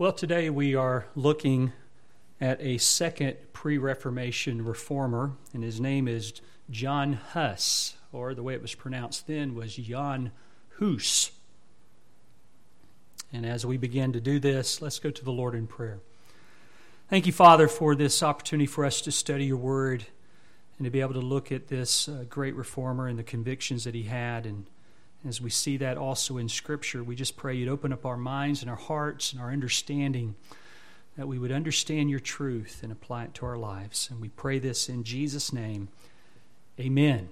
Well, today we are looking at a second pre Reformation reformer, and his name is John Huss, or the way it was pronounced then was Jan Hus. And as we begin to do this, let's go to the Lord in prayer. Thank you, Father, for this opportunity for us to study your word and to be able to look at this uh, great reformer and the convictions that he had. And as we see that also in Scripture, we just pray you'd open up our minds and our hearts and our understanding, that we would understand your truth and apply it to our lives. And we pray this in Jesus' name. Amen.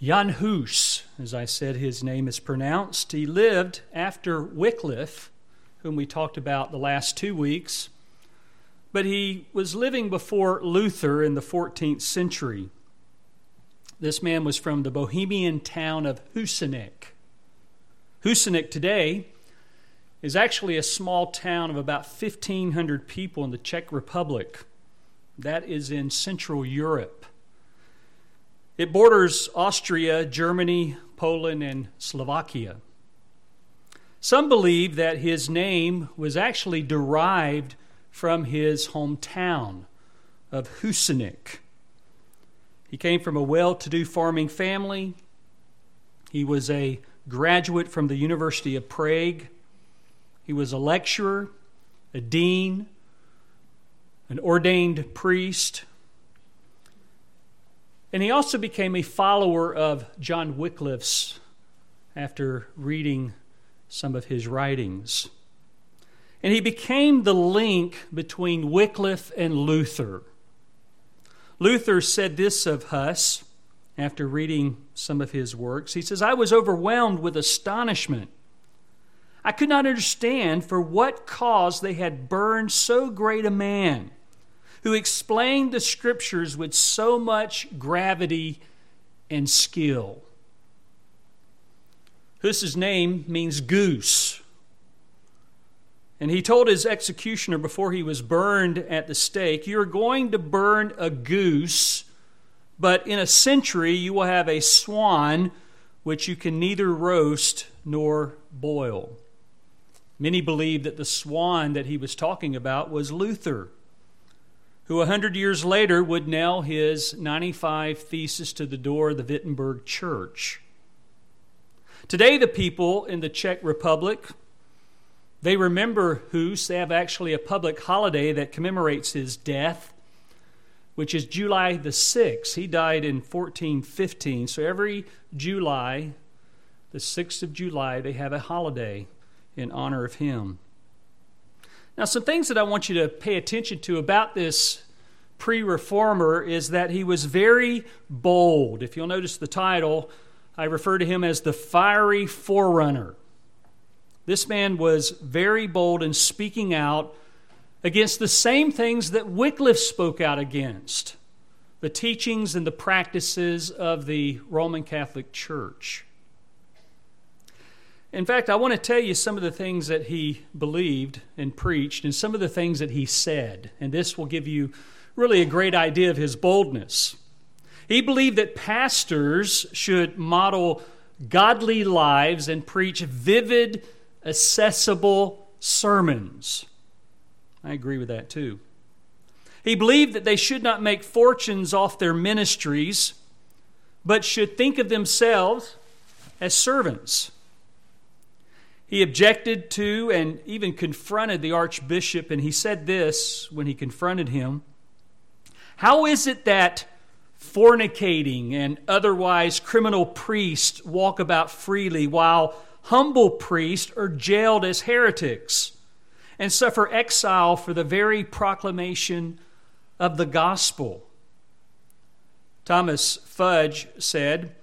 Jan Hus, as I said, his name is pronounced. He lived after Wycliffe, whom we talked about the last two weeks, but he was living before Luther in the 14th century. This man was from the Bohemian town of Husinec. Husinec today is actually a small town of about 1,500 people in the Czech Republic. That is in Central Europe. It borders Austria, Germany, Poland, and Slovakia. Some believe that his name was actually derived from his hometown of Husinec. He came from a well to do farming family. He was a graduate from the University of Prague. He was a lecturer, a dean, an ordained priest. And he also became a follower of John Wycliffe's after reading some of his writings. And he became the link between Wycliffe and Luther. Luther said this of Huss after reading some of his works. He says, I was overwhelmed with astonishment. I could not understand for what cause they had burned so great a man who explained the scriptures with so much gravity and skill. Huss's name means goose. And he told his executioner before he was burned at the stake, You're going to burn a goose, but in a century you will have a swan which you can neither roast nor boil. Many believe that the swan that he was talking about was Luther, who a hundred years later would nail his 95 Theses to the door of the Wittenberg Church. Today, the people in the Czech Republic they remember Hus. They have actually a public holiday that commemorates his death, which is July the 6th. He died in 1415. So every July, the 6th of July, they have a holiday in honor of him. Now, some things that I want you to pay attention to about this pre reformer is that he was very bold. If you'll notice the title, I refer to him as the fiery forerunner. This man was very bold in speaking out against the same things that Wycliffe spoke out against the teachings and the practices of the Roman Catholic Church. In fact, I want to tell you some of the things that he believed and preached and some of the things that he said. And this will give you really a great idea of his boldness. He believed that pastors should model godly lives and preach vivid accessible sermons. I agree with that too. He believed that they should not make fortunes off their ministries, but should think of themselves as servants. He objected to and even confronted the archbishop, and he said this when he confronted him How is it that fornicating and otherwise criminal priests walk about freely while humble priests are jailed as heretics and suffer exile for the very proclamation of the gospel. Thomas Fudge said,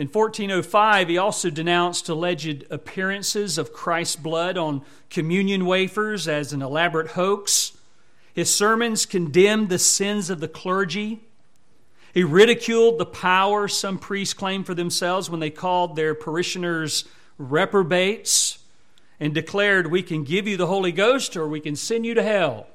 in 1405, he also denounced alleged appearances of Christ's blood on communion wafers as an elaborate hoax. His sermons condemned the sins of the clergy. He ridiculed the power some priests claimed for themselves when they called their parishioners reprobates and declared, We can give you the Holy Ghost or we can send you to hell.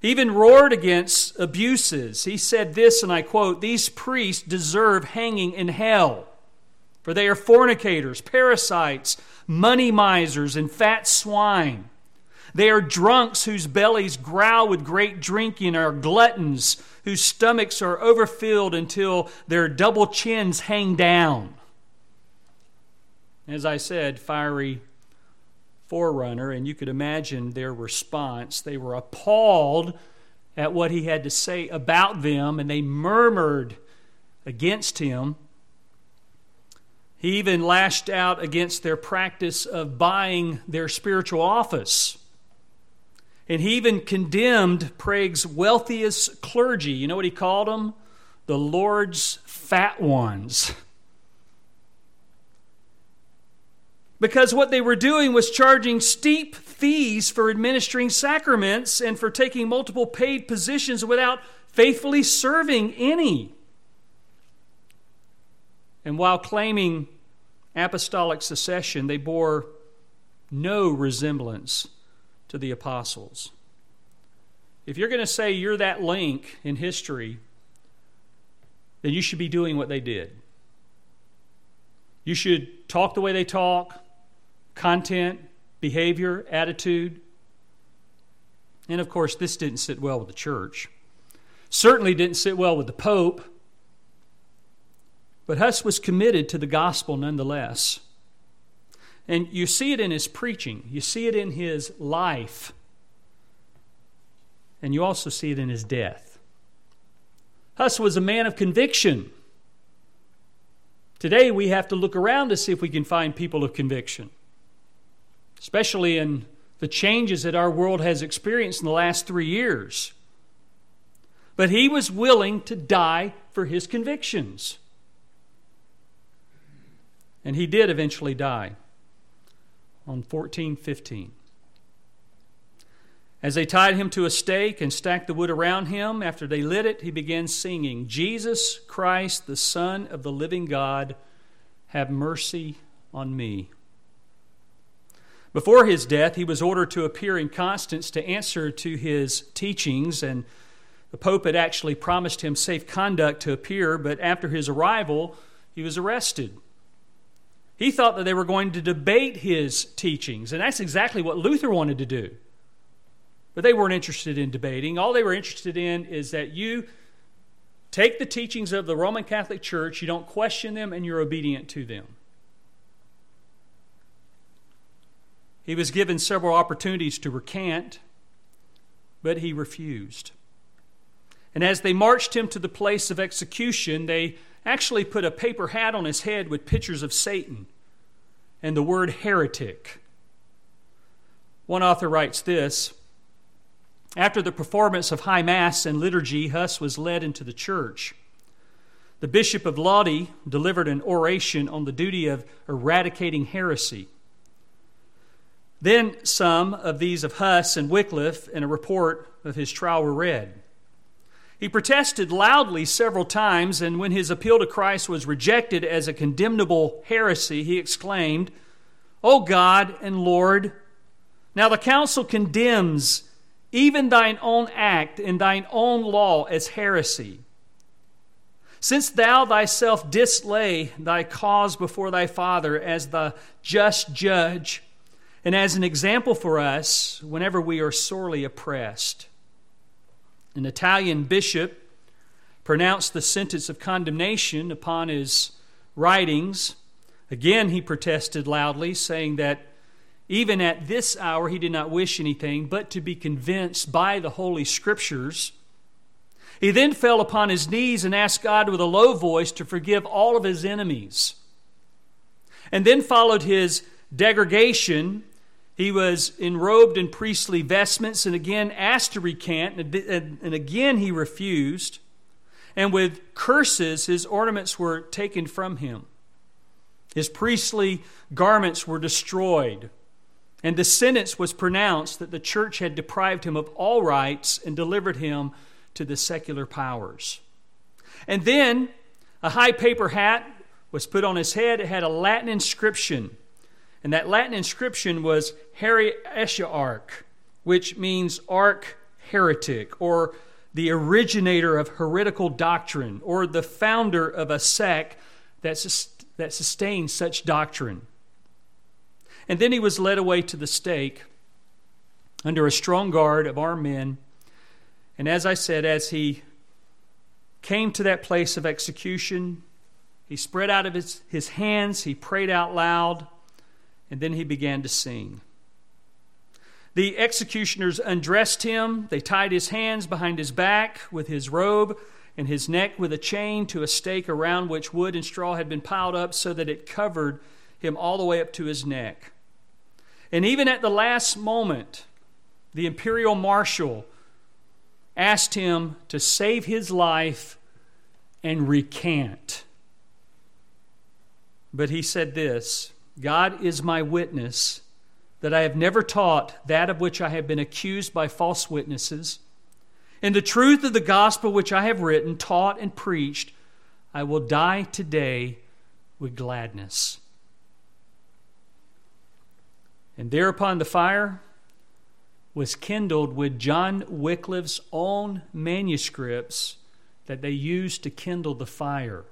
He even roared against abuses. He said this, and I quote, These priests deserve hanging in hell For they are fornicators, parasites, money misers, and fat swine. They are drunks whose bellies growl with great drinking, are gluttons whose stomachs are overfilled until their double chins hang down. As I said, fiery forerunner, and you could imagine their response. They were appalled at what he had to say about them, and they murmured against him. He even lashed out against their practice of buying their spiritual office. And he even condemned Prague's wealthiest clergy. You know what he called them? The Lord's fat ones. Because what they were doing was charging steep fees for administering sacraments and for taking multiple paid positions without faithfully serving any. And while claiming apostolic succession, they bore no resemblance to the apostles. If you're going to say you're that link in history, then you should be doing what they did. You should talk the way they talk, content, behavior, attitude. And of course, this didn't sit well with the church. Certainly didn't sit well with the Pope. But Huss was committed to the gospel nonetheless. And you see it in his preaching, you see it in his life, and you also see it in his death. Huss was a man of conviction. Today, we have to look around to see if we can find people of conviction, especially in the changes that our world has experienced in the last three years. But he was willing to die for his convictions. And he did eventually die on 1415. As they tied him to a stake and stacked the wood around him, after they lit it, he began singing, Jesus Christ, the Son of the living God, have mercy on me. Before his death, he was ordered to appear in Constance to answer to his teachings, and the Pope had actually promised him safe conduct to appear, but after his arrival, he was arrested. He thought that they were going to debate his teachings, and that's exactly what Luther wanted to do. But they weren't interested in debating. All they were interested in is that you take the teachings of the Roman Catholic Church, you don't question them, and you're obedient to them. He was given several opportunities to recant, but he refused. And as they marched him to the place of execution, they actually put a paper hat on his head with pictures of Satan and the word heretic. One author writes this After the performance of High Mass and liturgy, Huss was led into the church. The Bishop of Lodi delivered an oration on the duty of eradicating heresy. Then some of these of Huss and Wycliffe in a report of his trial were read. He protested loudly several times, and when his appeal to Christ was rejected as a condemnable heresy, he exclaimed, O God and Lord, now the council condemns even thine own act and thine own law as heresy. Since thou thyself didst lay thy cause before thy Father as the just judge, and as an example for us whenever we are sorely oppressed. An Italian bishop pronounced the sentence of condemnation upon his writings. Again, he protested loudly, saying that even at this hour he did not wish anything but to be convinced by the Holy Scriptures. He then fell upon his knees and asked God with a low voice to forgive all of his enemies. And then followed his degradation he was enrobed in priestly vestments and again asked to recant, and again he refused. And with curses, his ornaments were taken from him. His priestly garments were destroyed. And the sentence was pronounced that the church had deprived him of all rights and delivered him to the secular powers. And then a high paper hat was put on his head. It had a Latin inscription and that Latin inscription was Here Arch, which means arch heretic, or the originator of heretical doctrine, or the founder of a sect that that sustained such doctrine. And then he was led away to the stake under a strong guard of armed men. And as I said, as he came to that place of execution, he spread out of his, his hands, he prayed out loud, and then he began to sing. The executioners undressed him. They tied his hands behind his back with his robe and his neck with a chain to a stake around which wood and straw had been piled up so that it covered him all the way up to his neck. And even at the last moment, the imperial marshal asked him to save his life and recant. But he said this God is my witness that I have never taught that of which I have been accused by false witnesses. In the truth of the gospel which I have written, taught, and preached, I will die today with gladness. And thereupon the fire was kindled with John Wycliffe's own manuscripts that they used to kindle the fire.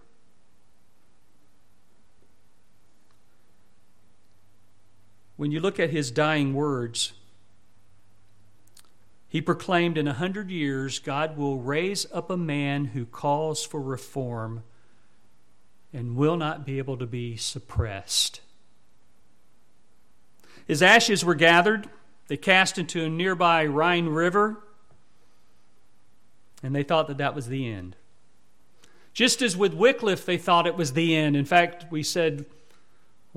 When you look at his dying words, he proclaimed in a hundred years God will raise up a man who calls for reform and will not be able to be suppressed. His ashes were gathered, they cast into a nearby Rhine River, and they thought that that was the end. Just as with Wycliffe, they thought it was the end. In fact, we said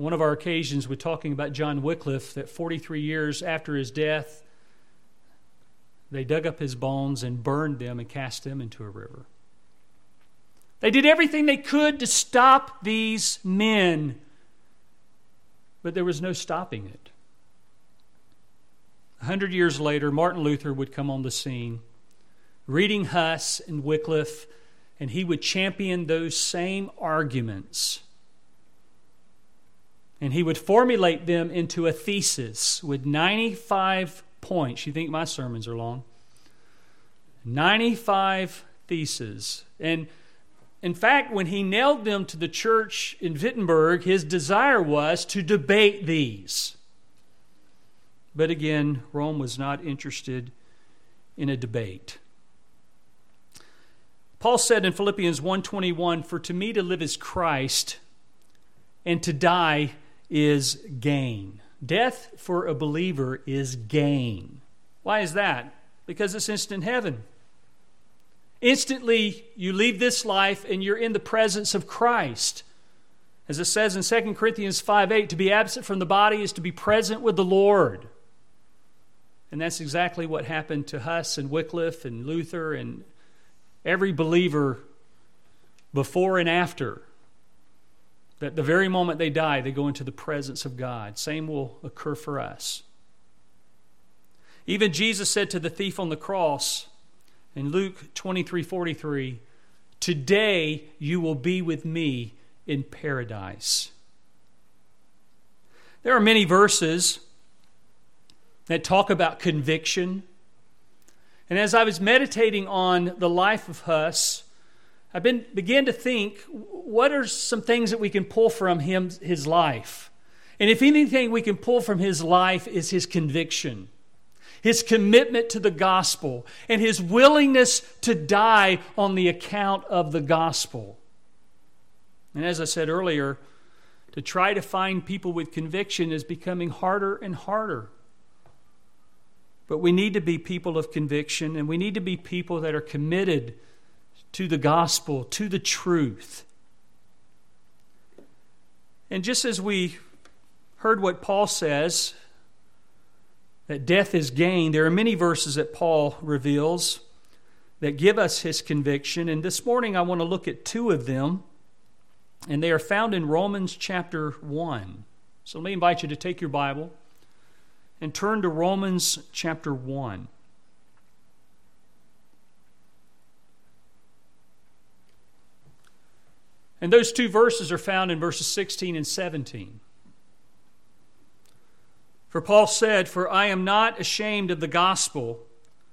one of our occasions we're talking about John Wycliffe that 43 years after his death, they dug up his bones and burned them and cast them into a river. They did everything they could to stop these men, but there was no stopping it. A hundred years later, Martin Luther would come on the scene, reading Huss and Wycliffe, and he would champion those same arguments and he would formulate them into a thesis with 95 points. You think my sermons are long? 95 theses. And in fact, when he nailed them to the church in Wittenberg, his desire was to debate these. But again, Rome was not interested in a debate. Paul said in Philippians 1:21, "For to me to live is Christ, and to die is gain. Death for a believer is gain. Why is that? Because it's instant heaven. Instantly, you leave this life and you're in the presence of Christ. As it says in 2 Corinthians 5 8, to be absent from the body is to be present with the Lord. And that's exactly what happened to Huss and Wycliffe and Luther and every believer before and after that the very moment they die, they go into the presence of God. Same will occur for us. Even Jesus said to the thief on the cross in Luke 23 43, Today you will be with me in paradise. There are many verses that talk about conviction. And as I was meditating on the life of Huss, I been, began to think what are some things that we can pull from him, his life? And if anything we can pull from his life is his conviction, his commitment to the gospel, and his willingness to die on the account of the gospel. And as I said earlier, to try to find people with conviction is becoming harder and harder. But we need to be people of conviction, and we need to be people that are committed to the gospel, to the truth. And just as we heard what Paul says, that death is gain, there are many verses that Paul reveals that give us his conviction. And this morning I want to look at two of them, and they are found in Romans chapter 1. So let me invite you to take your Bible and turn to Romans chapter 1. And those two verses are found in verses 16 and 17. For Paul said, For I am not ashamed of the gospel,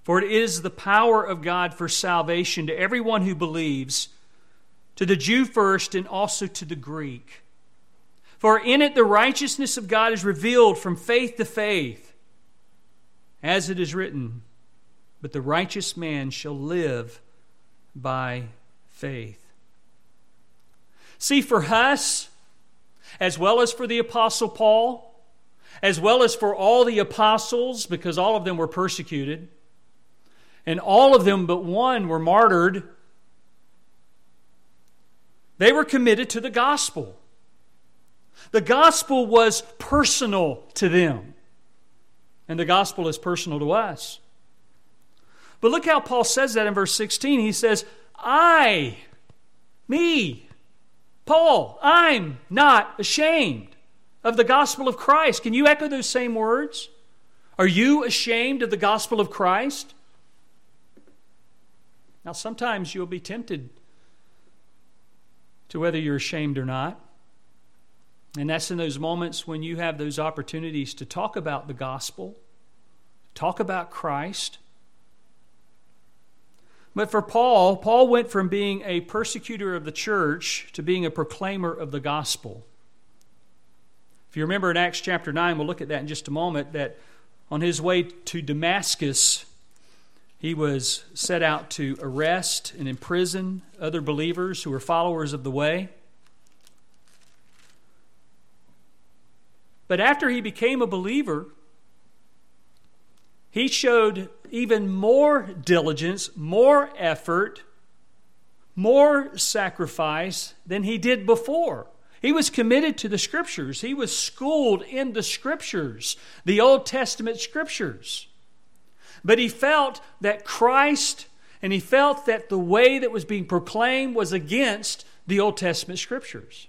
for it is the power of God for salvation to everyone who believes, to the Jew first and also to the Greek. For in it the righteousness of God is revealed from faith to faith, as it is written, But the righteous man shall live by faith. See, for us, as well as for the Apostle Paul, as well as for all the apostles, because all of them were persecuted, and all of them but one were martyred, they were committed to the gospel. The gospel was personal to them, and the gospel is personal to us. But look how Paul says that in verse 16. He says, I, me, Paul, I'm not ashamed of the gospel of Christ. Can you echo those same words? Are you ashamed of the gospel of Christ? Now, sometimes you'll be tempted to whether you're ashamed or not. And that's in those moments when you have those opportunities to talk about the gospel, talk about Christ. But for Paul, Paul went from being a persecutor of the church to being a proclaimer of the gospel. If you remember in Acts chapter 9, we'll look at that in just a moment, that on his way to Damascus, he was set out to arrest and imprison other believers who were followers of the way. But after he became a believer, he showed even more diligence, more effort, more sacrifice than he did before. He was committed to the scriptures. He was schooled in the scriptures, the Old Testament scriptures. But he felt that Christ and he felt that the way that was being proclaimed was against the Old Testament scriptures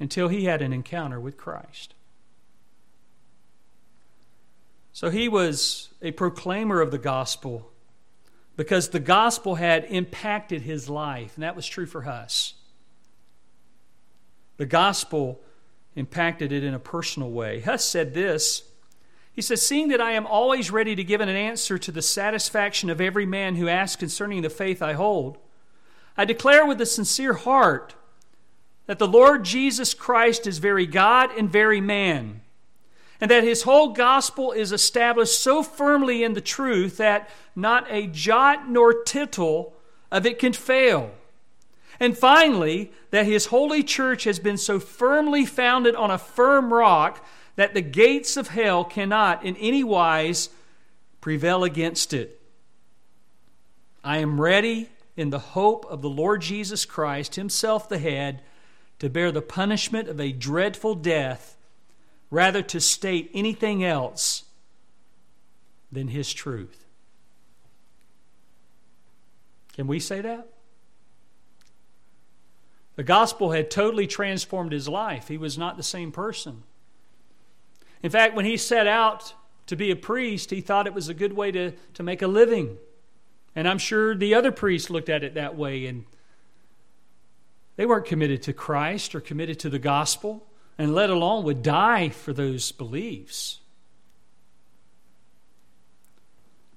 until he had an encounter with Christ. So he was a proclaimer of the gospel because the gospel had impacted his life, and that was true for us. The gospel impacted it in a personal way. Huss said this He says, Seeing that I am always ready to give an answer to the satisfaction of every man who asks concerning the faith I hold, I declare with a sincere heart that the Lord Jesus Christ is very God and very man, and that his whole gospel is established so firmly in the truth that not a jot nor tittle of it can fail. And finally, that his holy church has been so firmly founded on a firm rock that the gates of hell cannot in any wise prevail against it. I am ready in the hope of the Lord Jesus Christ, himself the head to bear the punishment of a dreadful death rather to state anything else than his truth. Can we say that? The gospel had totally transformed his life. He was not the same person. In fact, when he set out to be a priest, he thought it was a good way to, to make a living. And I'm sure the other priests looked at it that way and they weren't committed to Christ or committed to the gospel, and let alone would die for those beliefs.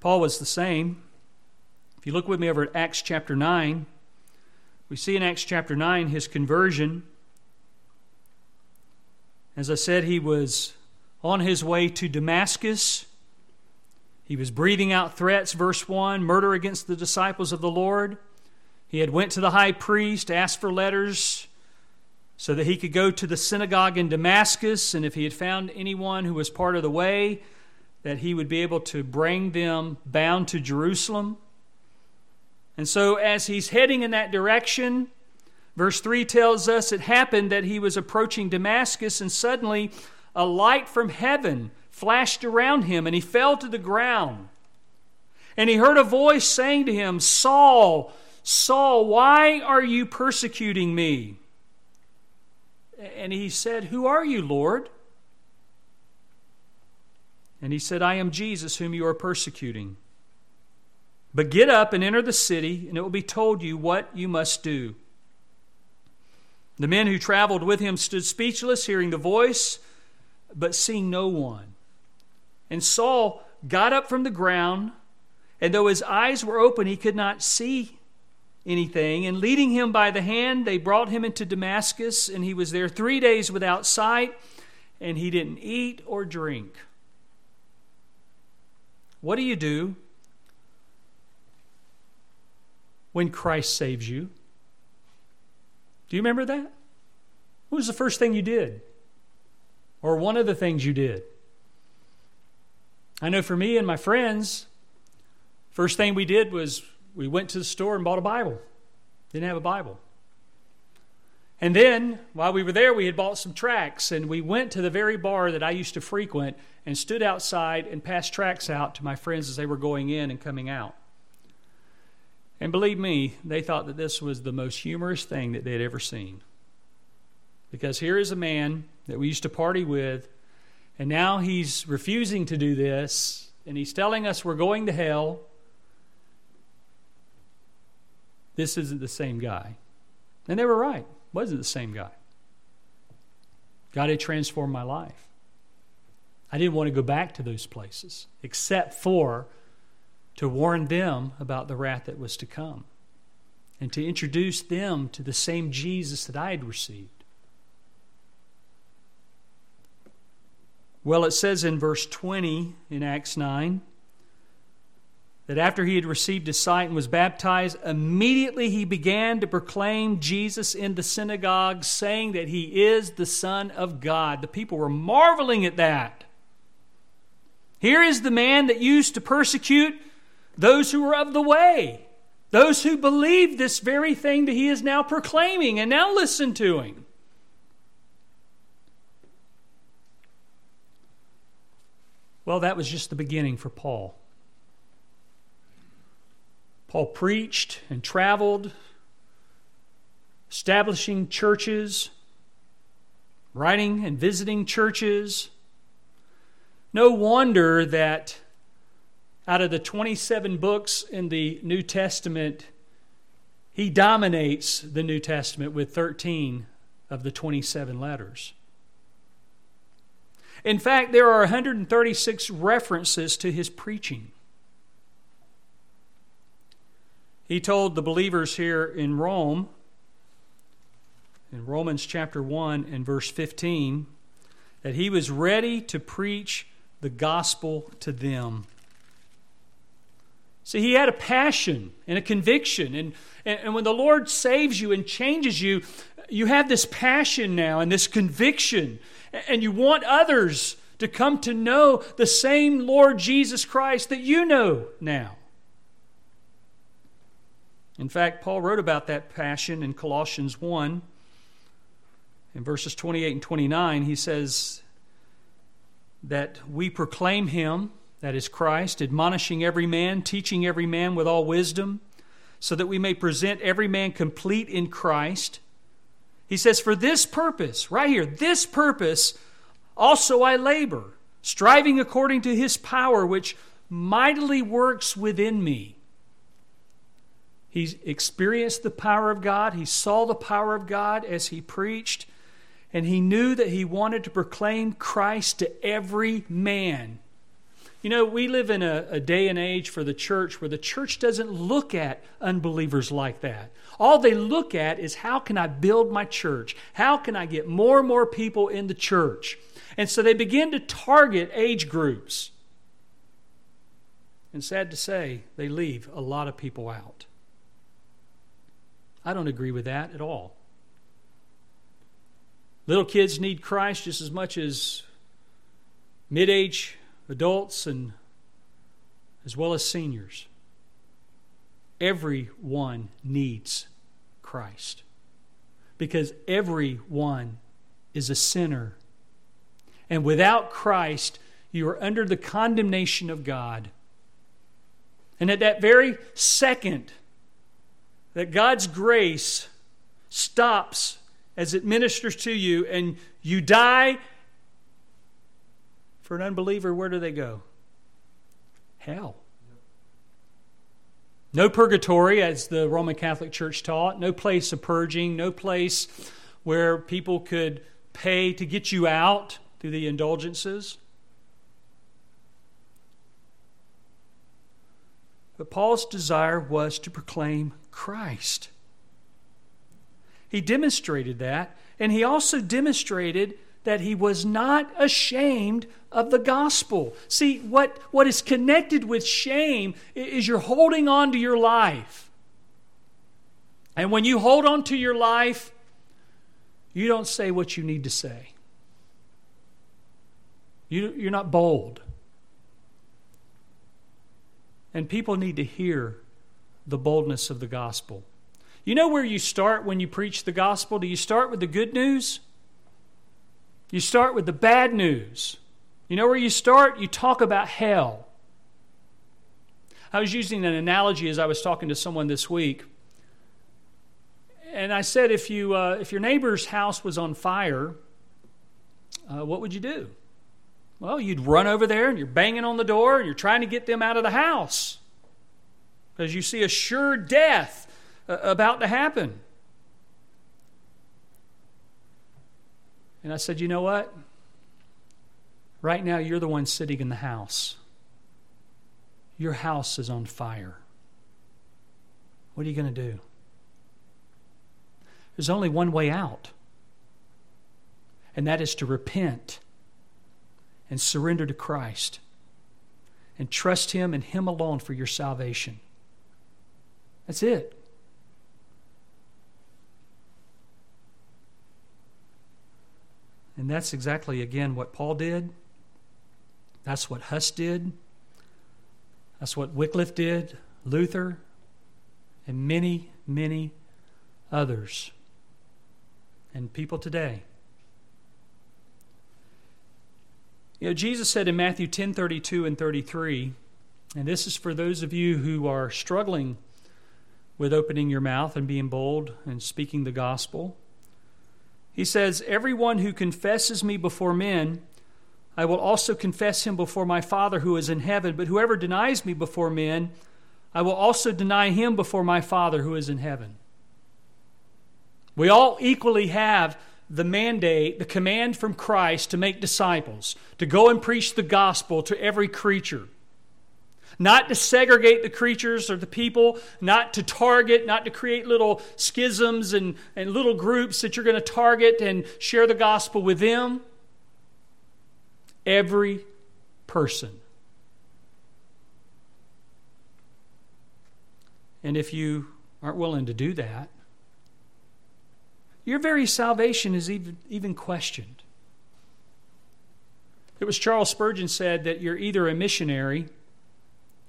Paul was the same. If you look with me over at Acts chapter 9, we see in Acts chapter 9 his conversion. As I said, he was on his way to Damascus. He was breathing out threats, verse 1, murder against the disciples of the Lord. He had went to the high priest, asked for letters so that he could go to the synagogue in Damascus, and if he had found anyone who was part of the way, that he would be able to bring them bound to Jerusalem. And so, as he's heading in that direction, verse 3 tells us it happened that he was approaching Damascus, and suddenly a light from heaven flashed around him, and he fell to the ground. And he heard a voice saying to him, Saul, Saul, why are you persecuting me? And he said, Who are you, Lord? And he said, I am Jesus, whom you are persecuting. But get up and enter the city, and it will be told you what you must do. The men who traveled with him stood speechless, hearing the voice, but seeing no one. And Saul got up from the ground, and though his eyes were open, he could not see anything. And leading him by the hand, they brought him into Damascus, and he was there three days without sight, and he didn't eat or drink. What do you do when Christ saves you? Do you remember that? What was the first thing you did? Or one of the things you did? I know for me and my friends, first thing we did was we went to the store and bought a Bible. Didn't have a Bible. And then, while we were there, we had bought some tracts, and we went to the very bar that I used to frequent and stood outside and passed tracts out to my friends as they were going in and coming out. And believe me, they thought that this was the most humorous thing that they had ever seen. Because here is a man that we used to party with, and now he's refusing to do this, and he's telling us we're going to hell, this isn't the same guy. And they were right. Wasn't the same guy. God had transformed my life. I didn't want to go back to those places, except for to warn them about the wrath that was to come and to introduce them to the same Jesus that I had received. Well, it says in verse 20 in Acts 9 that after he had received his sight and was baptized, immediately he began to proclaim Jesus in the synagogue, saying that he is the Son of God. The people were marveling at that. Here is the man that used to persecute those who were of the way, those who believed this very thing that he is now proclaiming, and now listen to him. Well, that was just the beginning for Paul. Paul preached and traveled, establishing churches, writing and visiting churches. No wonder that out of the 27 books in the New Testament, he dominates the New Testament with 13 of the 27 letters. In fact, there are 136 references to his preaching. He told the believers here in Rome, in Romans chapter 1 and verse 15, that he was ready to preach the gospel to them. See, he had a passion and a conviction. And, and, when the Lord saves you and changes you, you have this passion now and this conviction. And you want others to come to know the same Lord Jesus Christ that you know now. In fact, Paul wrote about that passion in Colossians 1. In verses 28 and 29, he says that we proclaim him, that is Christ, admonishing every man, teaching every man with all wisdom, so that we may present every man complete in Christ. He says, For this purpose, right here, this purpose also I labor, striving according to his power, which mightily works within me. He experienced the power of God. He saw the power of God as he preached. And he knew that he wanted to proclaim Christ to every man. You know, we live in a, a, day and age for the church where the church doesn't look at unbelievers like that. All they look at is how can I build my church? How can I get more and more people in the church? And so they begin to target age groups. And sad to say, they leave a lot of people out. I don't agree with that at all. Little kids need Christ just as much as mid age adults and as well as seniors. Everyone needs Christ because everyone is a sinner. And without Christ, you are under the condemnation of God. And at that very second, that God's grace stops as it ministers to you and you die. For an unbeliever, where do they go? Hell. No purgatory, as the Roman Catholic Church taught, no place of purging, no place where people could pay to get you out through the indulgences. But Paul's desire was to proclaim Christ. He demonstrated that, and he also demonstrated that he was not ashamed of the gospel. See, what, what is connected with shame is you're holding on to your life. And when you hold on to your life, you don't say what you need to say. You, you're not bold. And people need to hear the boldness of the gospel. You know where you start when you preach the gospel? Do you start with the good news? You start with the bad news. You know where you start? You talk about hell. I was using an analogy as I was talking to someone this week. And I said, if, you, uh, if your neighbor's house was on fire, uh, what would you do? Well, you'd run over there and you're banging on the door and you're trying to get them out of the house because you see a sure death uh, about to happen. And I said, You know what? Right now, you're the one sitting in the house. Your house is on fire. What are you going to do? There's only one way out, and that is to repent and surrender to Christ and trust Him and Him alone for your salvation. That's it. And that's exactly, again, what Paul did. That's what Huss did. That's what Wycliffe did, Luther, and many, many others. And people today. You know, Jesus said in Matthew 10 32 and 33, and this is for those of you who are struggling with opening your mouth and being bold and speaking the gospel. He says, Everyone who confesses me before men, I will also confess him before my Father who is in heaven. But whoever denies me before men, I will also deny him before my Father who is in heaven. We all equally have the mandate, the command from Christ to make disciples, to go and preach the gospel to every creature. Not to segregate the creatures or the people, not to target, not to create little schisms and, and little groups that you're going to target and share the gospel with them. Every person. And if you aren't willing to do that, your very salvation is even, even questioned. It was Charles Spurgeon said that you're either a missionary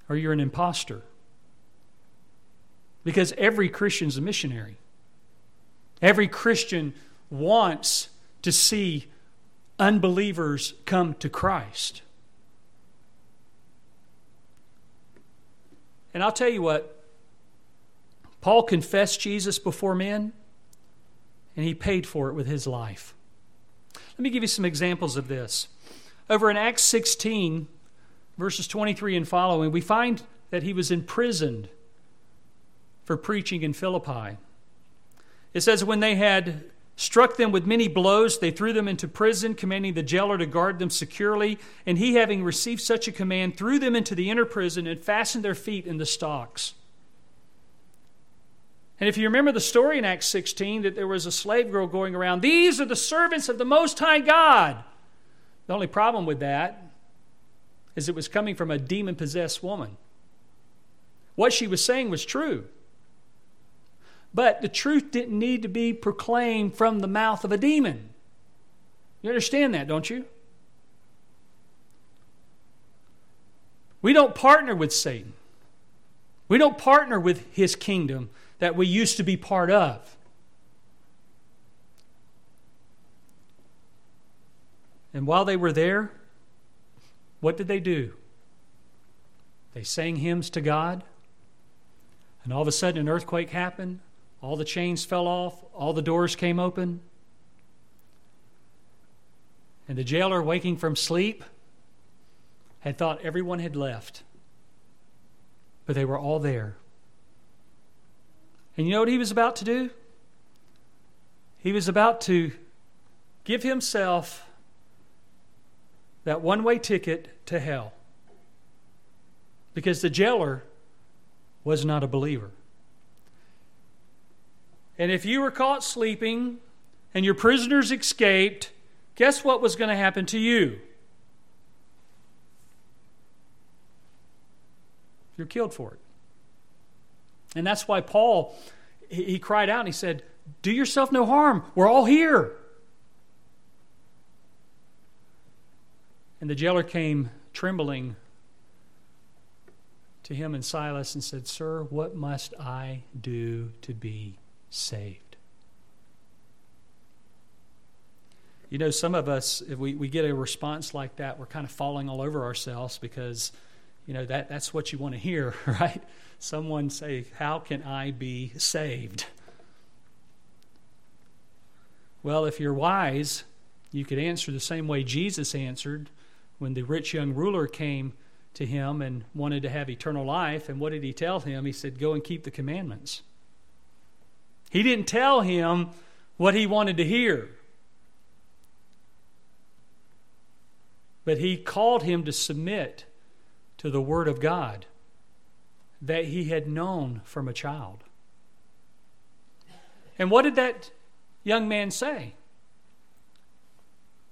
or you're an impostor. Because every Christian's a missionary. Every Christian wants to see unbelievers come to Christ. And I'll tell you what, Paul confessed Jesus before men, and he paid for it with his life. Let me give you some examples of this. Over in Acts 16, verses 23 and following, we find that he was imprisoned for preaching in Philippi. It says, When they had struck them with many blows, they threw them into prison, commanding the jailer to guard them securely. And he, having received such a command, threw them into the inner prison and fastened their feet in the stocks. And if you remember the story in Acts 16, that there was a slave girl going around, these are the servants of the Most High God. The only problem with that is it was coming from a demon possessed woman. What she was saying was true. But the truth didn't need to be proclaimed from the mouth of a demon. You understand that, don't you? We don't partner with Satan. We don't partner with his kingdom that we used to be part of. And while they were there, what did they do? They sang hymns to God, and all of a sudden an earthquake happened. All the chains fell off, all the doors came open. And the jailer, waking from sleep, had thought everyone had left. But they were all there. And you know what he was about to do? He was about to give himself that one way ticket to hell. Because the jailer was not a believer. And if you were caught sleeping and your prisoners escaped, guess what was going to happen to you? You're killed for it. And that's why Paul, he cried out and he said, Do yourself no harm. We're all here. And the jailer came trembling to him and Silas and said, Sir, what must I do to be saved? You know, some of us, if we, we get a response like that, we're kind of falling all over ourselves because, you know, that, that's what you want to hear, right? Someone say, How can I be saved? Well, if you're wise, you could answer the same way Jesus answered when the rich young ruler came to him and wanted to have eternal life. And what did he tell him? He said, Go and keep the commandments. He didn't tell him what he wanted to hear. But he called him to submit to the Word of God that he had known from a child. And what did that young man say?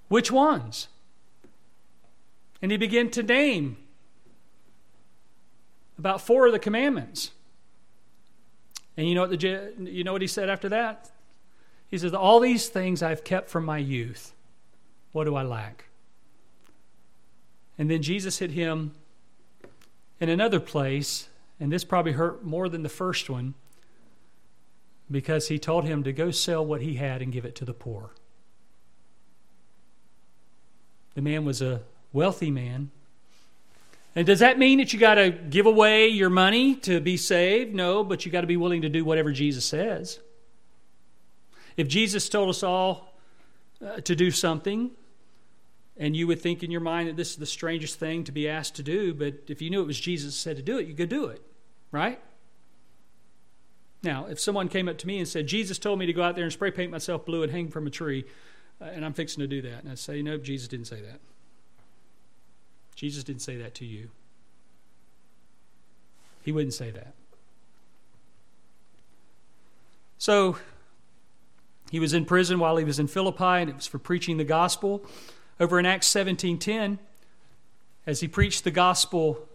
Which ones? And he began to name about four of the commandments. And you know what the you know what he said after that? He says, "All these things I've kept from my youth. What do I lack?" And then Jesus hit him in another place, and this probably hurt more than the first one because he told him to go sell what he had and give it to the poor. The man was a wealthy man. And does that mean that you got to give away your money to be saved? No, but you got to be willing to do whatever Jesus says. If Jesus told us all uh, to do something, and you would think in your mind that this is the strangest thing to be asked to do, but if you knew it was Jesus said to do it, you could do it, right? Now, if someone came up to me and said, Jesus told me to go out there and spray paint myself blue and hang from a tree, uh, and I'm fixing to do that, and I say, nope, Jesus didn't say that. Jesus didn't say that to you. He wouldn't say that. So he was in prison while he was in Philippi, and it was for preaching the gospel. Over in Acts 17:10, as he preached the gospel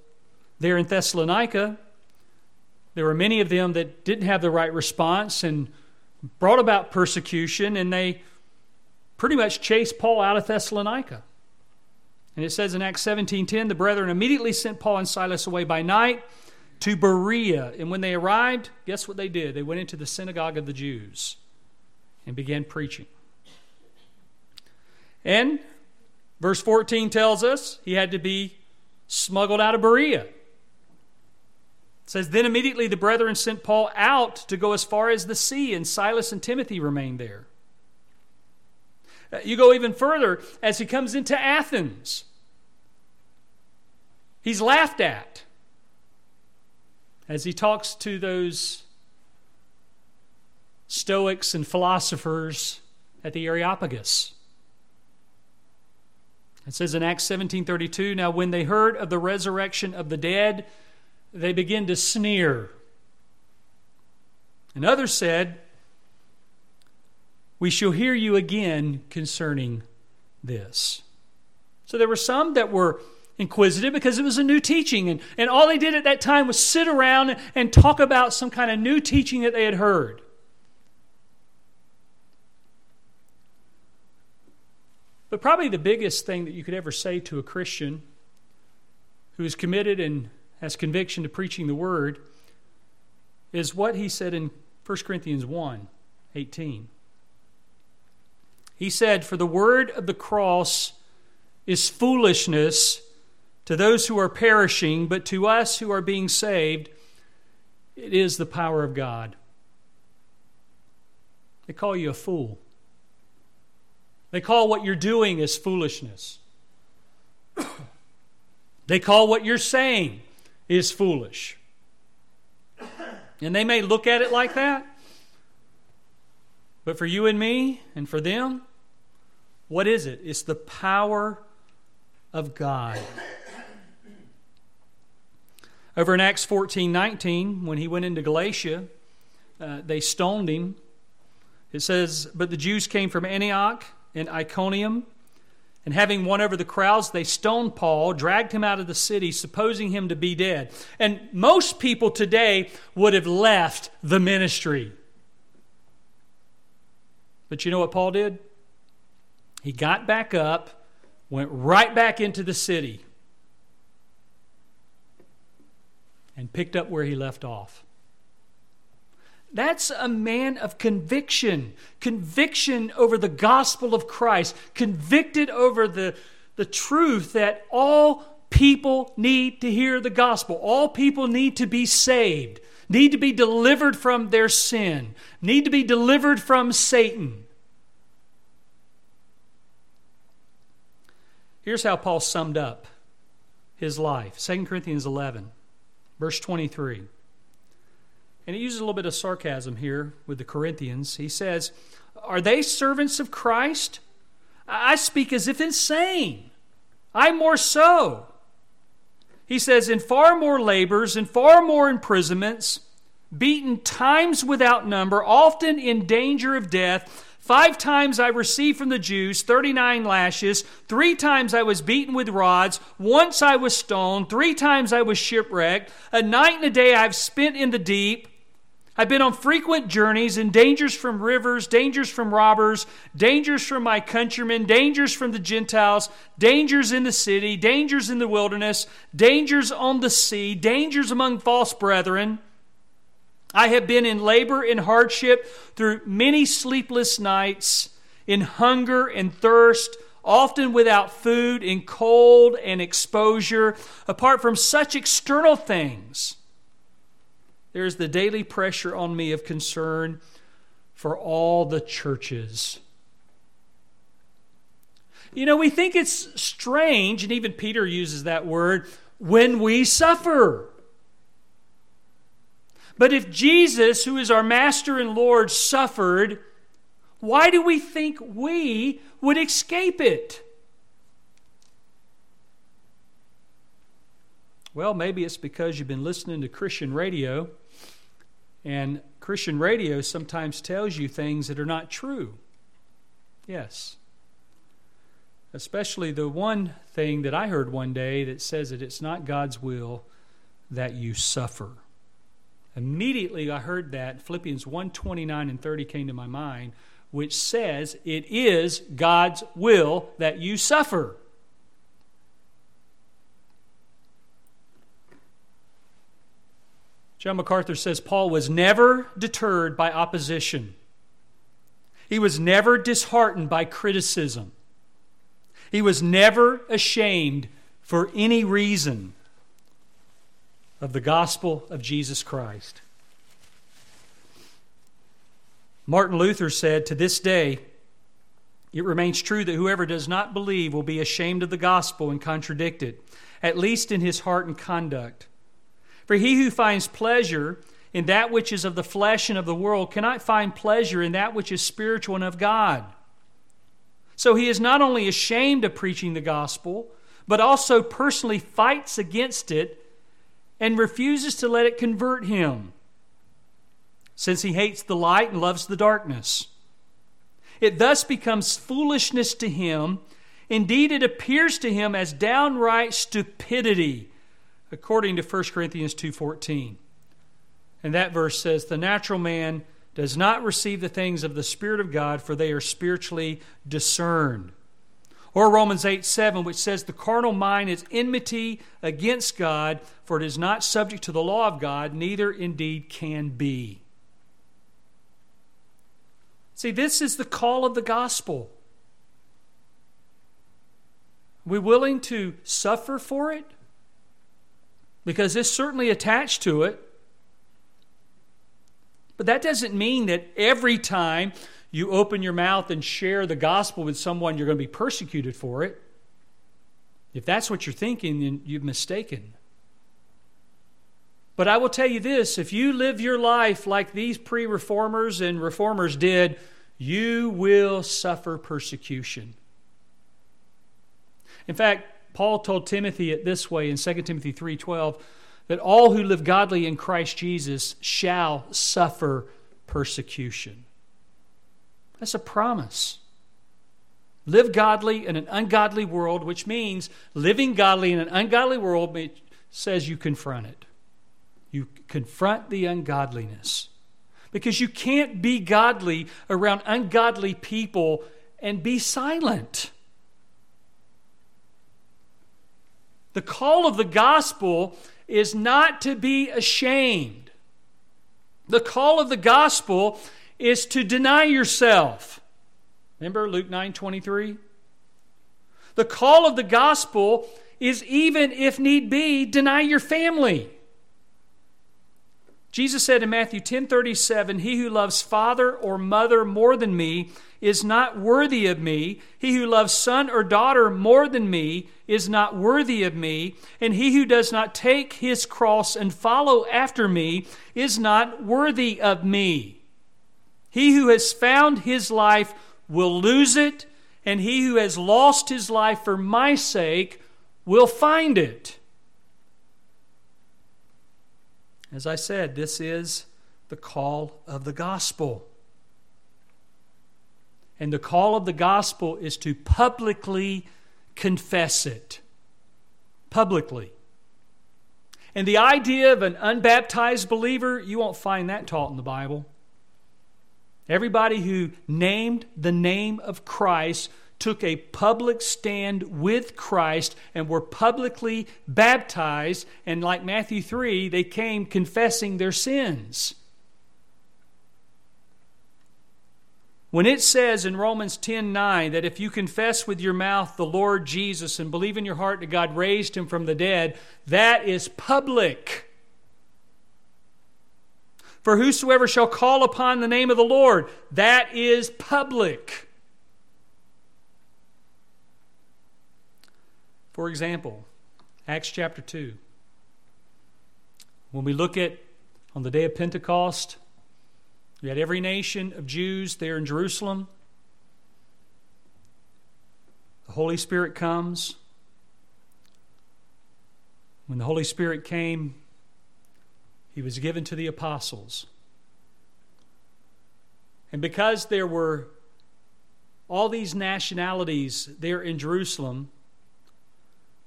there in Thessalonica, there were many of them that didn't have the right response and brought about persecution, and they pretty much chased Paul out of Thessalonica. And it says in Acts 17:10, the brethren immediately sent Paul and Silas away by night to Berea. And when they arrived, guess what they did? They went into the synagogue of the Jews and began preaching. And verse 14 tells us he had to be smuggled out of Berea. It says, Then immediately the brethren sent Paul out to go as far as the sea, and Silas and Timothy remained there. You go even further as he comes into Athens. He's laughed at as he talks to those Stoics and philosophers at the Areopagus. It says in Acts 17:32, now when they heard of the resurrection of the dead, they began to sneer. And others said, we shall hear you again concerning this. So there were some that were inquisitive because it was a new teaching. And, and all they did at that time was sit around and talk about some kind of new teaching that they had heard. But probably the biggest thing that you could ever say to a Christian who is committed and has conviction to preaching the word is what he said in 1 Corinthians 1 18. He said, For the word of the cross is foolishness to those who are perishing, but to us who are being saved, it is the power of God. They call you a fool. They call what you're doing as foolishness. they call what you're saying is foolish. And they may look at it like that. But for you and me and for them, what is it? It's the power of God. Over in Acts 14 19, when he went into Galatia, uh, they stoned him. It says, But the Jews came from Antioch and Iconium, and having won over the crowds, they stoned Paul, dragged him out of the city, supposing him to be dead. And most people today would have left the ministry. But you know what Paul did? He got back up, went right back into the city, and picked up where he left off. That's a man of conviction. Conviction over the gospel of Christ. Convicted over the, the truth that all people need to hear the gospel. All people need to be saved, need to be delivered from their sin, need to be delivered from Satan. Here's how Paul summed up his life 2 Corinthians 11, verse 23. And he uses a little bit of sarcasm here with the Corinthians. He says, Are they servants of Christ? I speak as if insane. I more so. He says, In far more labors and far more imprisonments, beaten times without number, often in danger of death. Five times I received from the Jews 39 lashes. Three times I was beaten with rods. Once I was stoned. Three times I was shipwrecked. A night and a day I've spent in the deep. I've been on frequent journeys in dangers from rivers, dangers from robbers, dangers from my countrymen, dangers from the Gentiles, dangers in the city, dangers in the wilderness, dangers on the sea, dangers among false brethren. I have been in labor and hardship through many sleepless nights, in hunger and thirst, often without food, in cold and exposure, apart from such external things there's the daily pressure on me of concern for all the churches. You know, we think it's strange, and even Peter uses that word, when we suffer. But if Jesus, who is our Master and Lord, suffered, why do we think we would escape it? Well, maybe it's because you've been listening to Christian radio, and Christian radio sometimes tells you things that are not true. Yes. Especially the one thing that I heard one day that says that it's not God's will that you suffer. Immediately I heard that Philippians 1:29 and 30 came to my mind, which says it is God's will that you suffer. John MacArthur says Paul was never deterred by opposition. He was never disheartened by criticism. He was never ashamed for any reason of the gospel of Jesus Christ. Martin Luther said, To this day, it remains true that whoever does not believe will be ashamed of the gospel and contradict it, at least in his heart and conduct. For he who finds pleasure in that which is of the flesh and of the world cannot find pleasure in that which is spiritual and of God. So he is not only ashamed of preaching the gospel, but also personally fights against it and refuses to let it convert him, since he hates the light and loves the darkness. It thus becomes foolishness to him. Indeed, it appears to him as downright stupidity according to 1 Corinthians 2:14. And that verse says, "The natural man does not receive the things of the Spirit of God, for they are spiritually discerned." Or Romans 8 7, which says, The carnal mind is enmity against God, for it is not subject to the law of God, neither indeed can be. See, this is the call of the gospel. Are we willing to suffer for it? Because it's certainly attached to it. But that doesn't mean that every time you open your mouth and share the gospel with someone, you're going to be persecuted for it. If that's what you're thinking, then you've mistaken. But I will tell you this if you live your life like these pre reformers and reformers did, you will suffer persecution. In fact, Paul told Timothy it this way in 2 Timothy 3:12, that all who live godly in Christ Jesus shall suffer persecution. That's a promise. Live godly in an ungodly world, which means living godly in an ungodly world says you confront it. You confront the ungodliness. Because you can't be godly around ungodly people and be silent. The call of the gospel is not to be ashamed. The call of the gospel is to deny yourself. Remember Luke 9 23? The call of the gospel is even if need be, deny your family. Jesus said in Matthew 10:37, "He who loves father or mother more than me is not worthy of me. He who loves son or daughter more than me is not worthy of me, and he who does not take his cross and follow after me is not worthy of me. He who has found his life will lose it, and he who has lost his life for my sake will find it. As I said, this is the call of the gospel. And the call of the gospel is to publicly confess it. Publicly. And the idea of an unbaptized believer, you won't find that taught in the Bible. Everybody who named the name of Christ took a public stand with Christ and were publicly baptized. And like Matthew 3, they came confessing their sins. When it says in Romans 10 9 that if you confess with your mouth the Lord Jesus and believe in your heart that God raised him from the dead, that is public. For whosoever shall call upon the name of the Lord, that is public. For example, Acts chapter 2. When we look at on the day of Pentecost, you had every nation of Jews there in Jerusalem. The Holy Spirit comes. When the Holy Spirit came, he was given to the apostles. And because there were all these nationalities there in Jerusalem,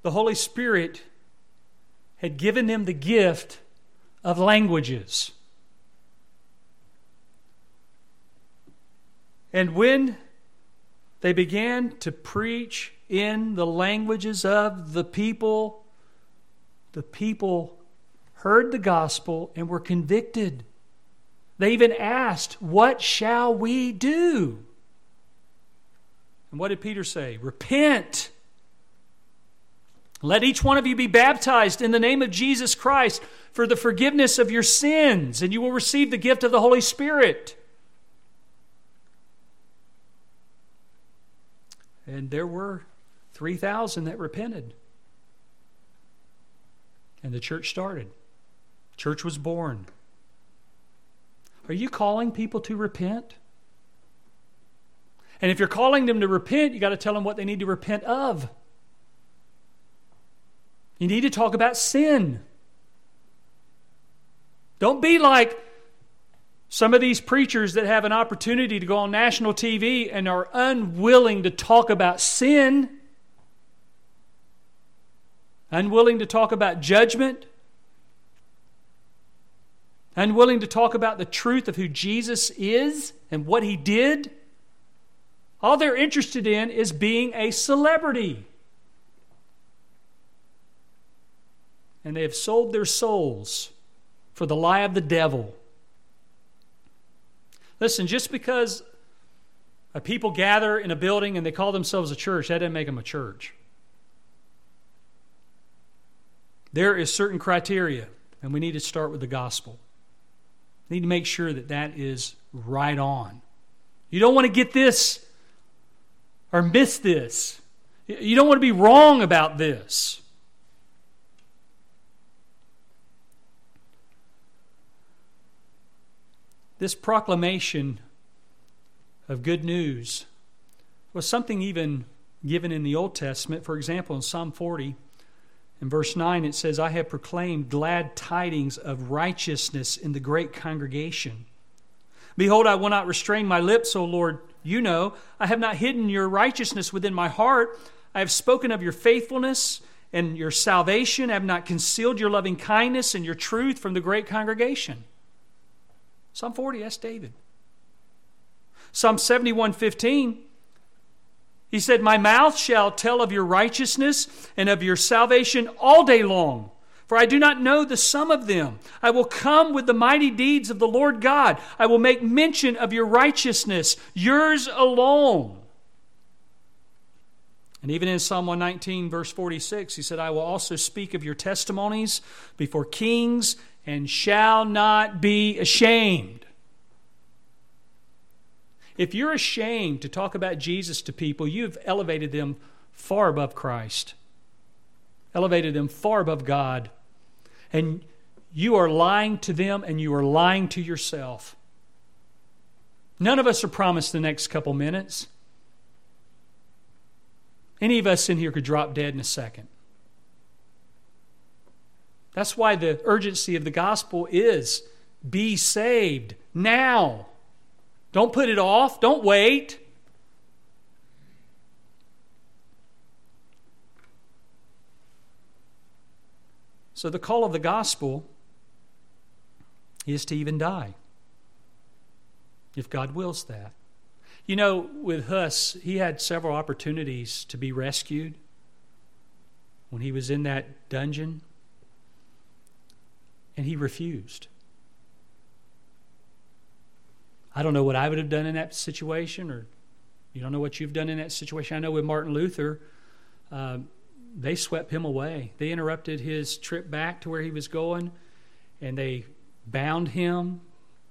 the Holy Spirit had given them the gift of languages. And when they began to preach in the languages of the people, the people heard the gospel and were convicted. They even asked, What shall we do? And what did Peter say? Repent. Let each one of you be baptized in the name of Jesus Christ for the forgiveness of your sins, and you will receive the gift of the Holy Spirit. And there were 3,000 that repented. And the church started. Church was born. Are you calling people to repent? And if you're calling them to repent, you got to tell them what they need to repent of. You need to talk about sin. Don't be like some of these preachers that have an opportunity to go on national TV and are unwilling to talk about sin, unwilling to talk about judgment, unwilling to talk about the truth of who Jesus is and what he did. All they're interested in is being a celebrity. And they have sold their souls for the lie of the devil. Listen, just because a people gather in a building and they call themselves a church, that doesn't make them a church. There is certain criteria, and we need to start with the gospel. We need to make sure that that is right on. You don't want to get this or miss this. You don't want to be wrong about this. This proclamation of good news was something even given in the Old Testament. For example, in Psalm 40 In verse 9, it says, I have proclaimed glad tidings of righteousness in the great congregation. Behold, I will not restrain my lips, O Lord. You know, I have not hidden your righteousness within my heart. I have spoken of your faithfulness and your salvation. I have not concealed your loving kindness and your truth from the great congregation. Psalm 40, that's David. Psalm 71, 15. He said, My mouth shall tell of your righteousness and of your salvation all day long. For I do not know the sum of them. I will come with the mighty deeds of the Lord God. I will make mention of your righteousness, yours alone. And even in Psalm 119, verse 46, he said, I will also speak of your testimonies before kings and shall not be ashamed. If you're ashamed to talk about Jesus to people, you've elevated them far above Christ, elevated them far above God. And you are lying to them and you are lying to yourself. None of us are promised the next couple minutes. Any of us in here could drop dead in a second. That's why the urgency of the gospel is be saved now. Don't put it off. Don't wait. So, the call of the gospel is to even die, if God wills that. You know, with Huss, he had several opportunities to be rescued when he was in that dungeon, and he refused. I don't know what I would have done in that situation, or you don't know what you've done in that situation. I know with Martin Luther, uh, they swept him away. They interrupted his trip back to where he was going, and they bound him,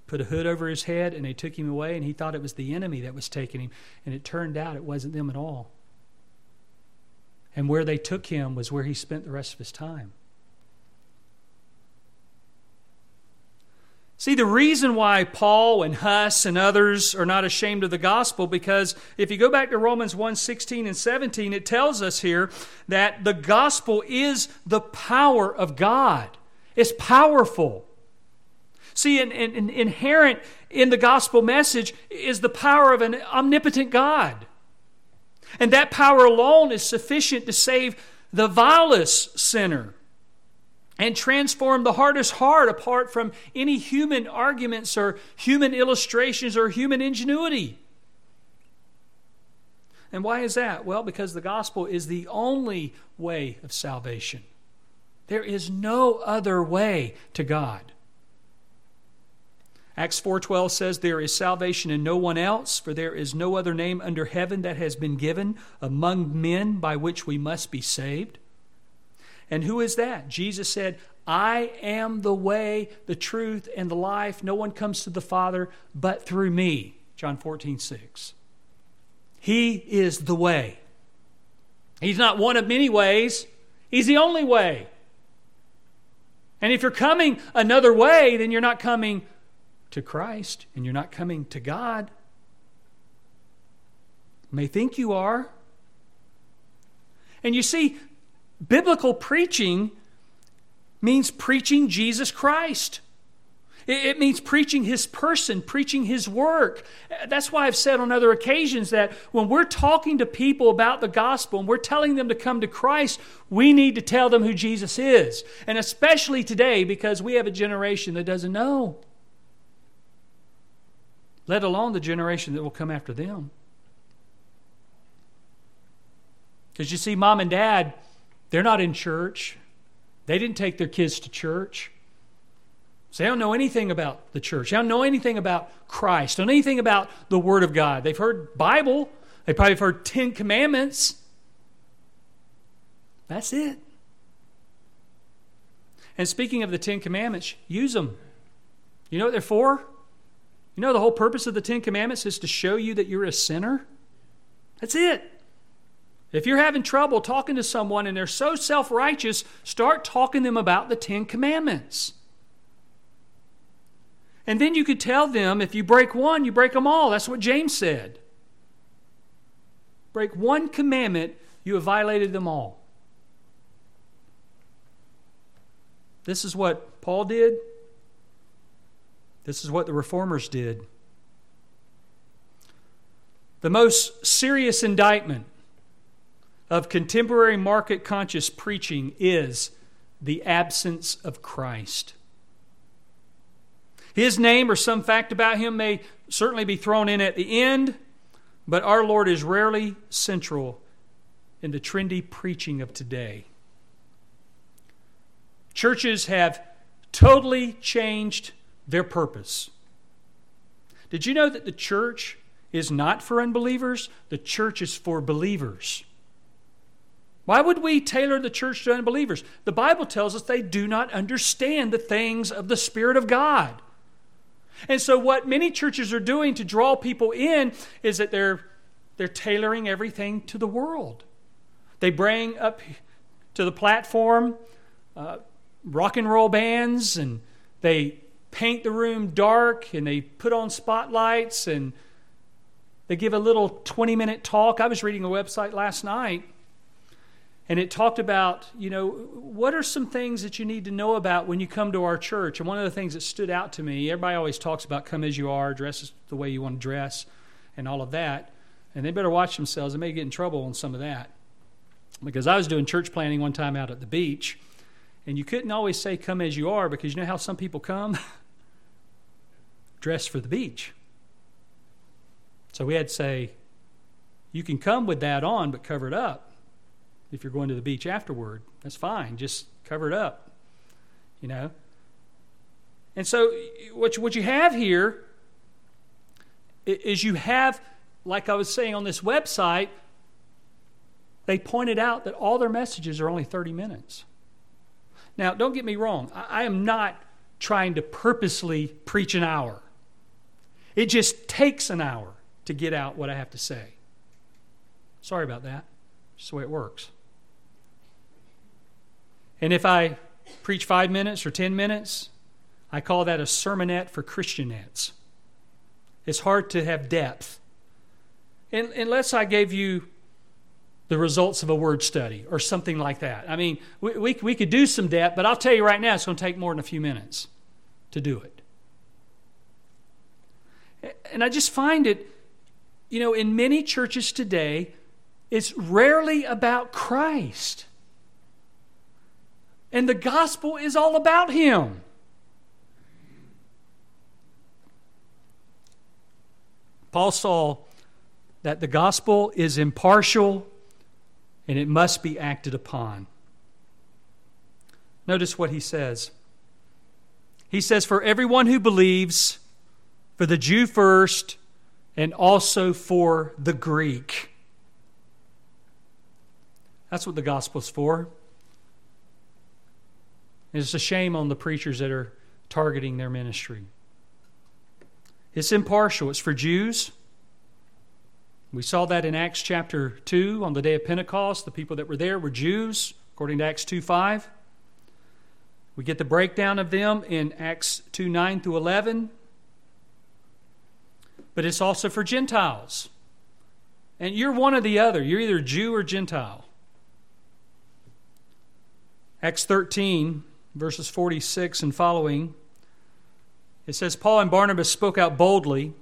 put a hood over his head, and they took him away. And he thought it was the enemy that was taking him, and it turned out it wasn't them at all. And where they took him was where he spent the rest of his time. See, the reason why Paul and Huss and others are not ashamed of the gospel, because if you go back to Romans 1 16 and 17, it tells us here that the gospel is the power of God. It's powerful. See, in, in, inherent in the gospel message is the power of an omnipotent God. And that power alone is sufficient to save the vilest sinner and transform the hardest heart apart from any human arguments or human illustrations or human ingenuity. And why is that? Well, because the gospel is the only way of salvation. There is no other way to God. Acts 4:12 says there is salvation in no one else for there is no other name under heaven that has been given among men by which we must be saved. And who is that? Jesus said, I am the way, the truth, and the life. No one comes to the Father but through me. John 14, 6. He is the way. He's not one of many ways, He's the only way. And if you're coming another way, then you're not coming to Christ and you're not coming to God. May think you are. And you see, biblical preaching means preaching Jesus Christ. It means preaching his person, preaching his work. That's why I've said on other occasions that when we're talking to people about the gospel and we're telling them to come to Christ, we need to tell them who Jesus is. And especially today because we have a generation that doesn't know, let alone the generation that will come after them. Because you see, mom and dad, they're not in church. They didn't take their kids to church. So they don't know anything about the church. They don't know anything about Christ. Don't know anything about the Word of God. They've heard Bible. They probably have heard Ten Commandments. That's it. And speaking of the Ten Commandments, use them. You know what they're for? You know the whole purpose of the Ten Commandments is to show you that you're a sinner? That's it. If you're having trouble talking to someone and they're so self righteous, start talking to them about the Ten Commandments. And then you could tell them if you break one, you break them all. That's what James said. Break one commandment, you have violated them all. This is what Paul did. This is what the reformers did. The most serious indictment of contemporary market conscious preaching is the absence of Christ. His name or some fact about him may certainly be thrown in at the end, but our Lord is rarely central in the trendy preaching of today. Churches have totally changed their purpose. Did you know that the church is not for unbelievers? The church is for believers. Why would we tailor the church to unbelievers? The Bible tells us they do not understand the things of the Spirit of God. And so, what many churches are doing to draw people in is that they're, they're tailoring everything to the world. They bring up to the platform uh, rock and roll bands, and they paint the room dark, and they put on spotlights, and they give a little 20 minute talk. I was reading a website last night and it talked about, you know, what are some things that you need to know about when you come to our church? And one of the things that stood out to me, everybody always talks about come as you are, dress the way you want to dress, and all of that. And they better watch themselves. They may get in trouble on some of that. Because I was doing church planning one time out at the beach, and you couldn't always say come as you are because you know how some people come? dressed for the beach. So we had to say, you can come with that on, but cover it up if you're going to the beach afterward. That's fine. Just cover it up, you know. And so, what you, what you have here is you have, like I was saying on this website, they pointed out that all their messages are only 30 minutes. Now, don't get me wrong, I, I am not trying to purposely preach an hour. It just takes an hour to get out what I have to say. Sorry about that. It's the way it works. And if I preach five minutes or 10 minutes, I call that a sermonette for Christianettes. It's hard to have depth. And, unless I gave you the results of a word study or something like that. I mean, we, we, we could do some depth, but I'll tell you right now, it's going to take more than a few minutes to do it. And I just find it, you know, in many churches today, it's rarely about Christ. And the gospel is all about him. Paul saw that the gospel is impartial and it must be acted upon. Notice what he says. He says, For everyone who believes, for the Jew first, and also for the Greek. That's what the gospel's for. It's a shame on the preachers that are targeting their ministry. It's impartial, it's for Jews. We saw that in Acts chapter 2 on the day of Pentecost. The people that were there were Jews, according to Acts 2 5. We get the breakdown of them in Acts 2 9 through 11. But it's also for Gentiles. And you're one or the other. You're either Jew or Gentile. Acts 13 verses 46 and following, it says, Paul and Barnabas spoke out boldly,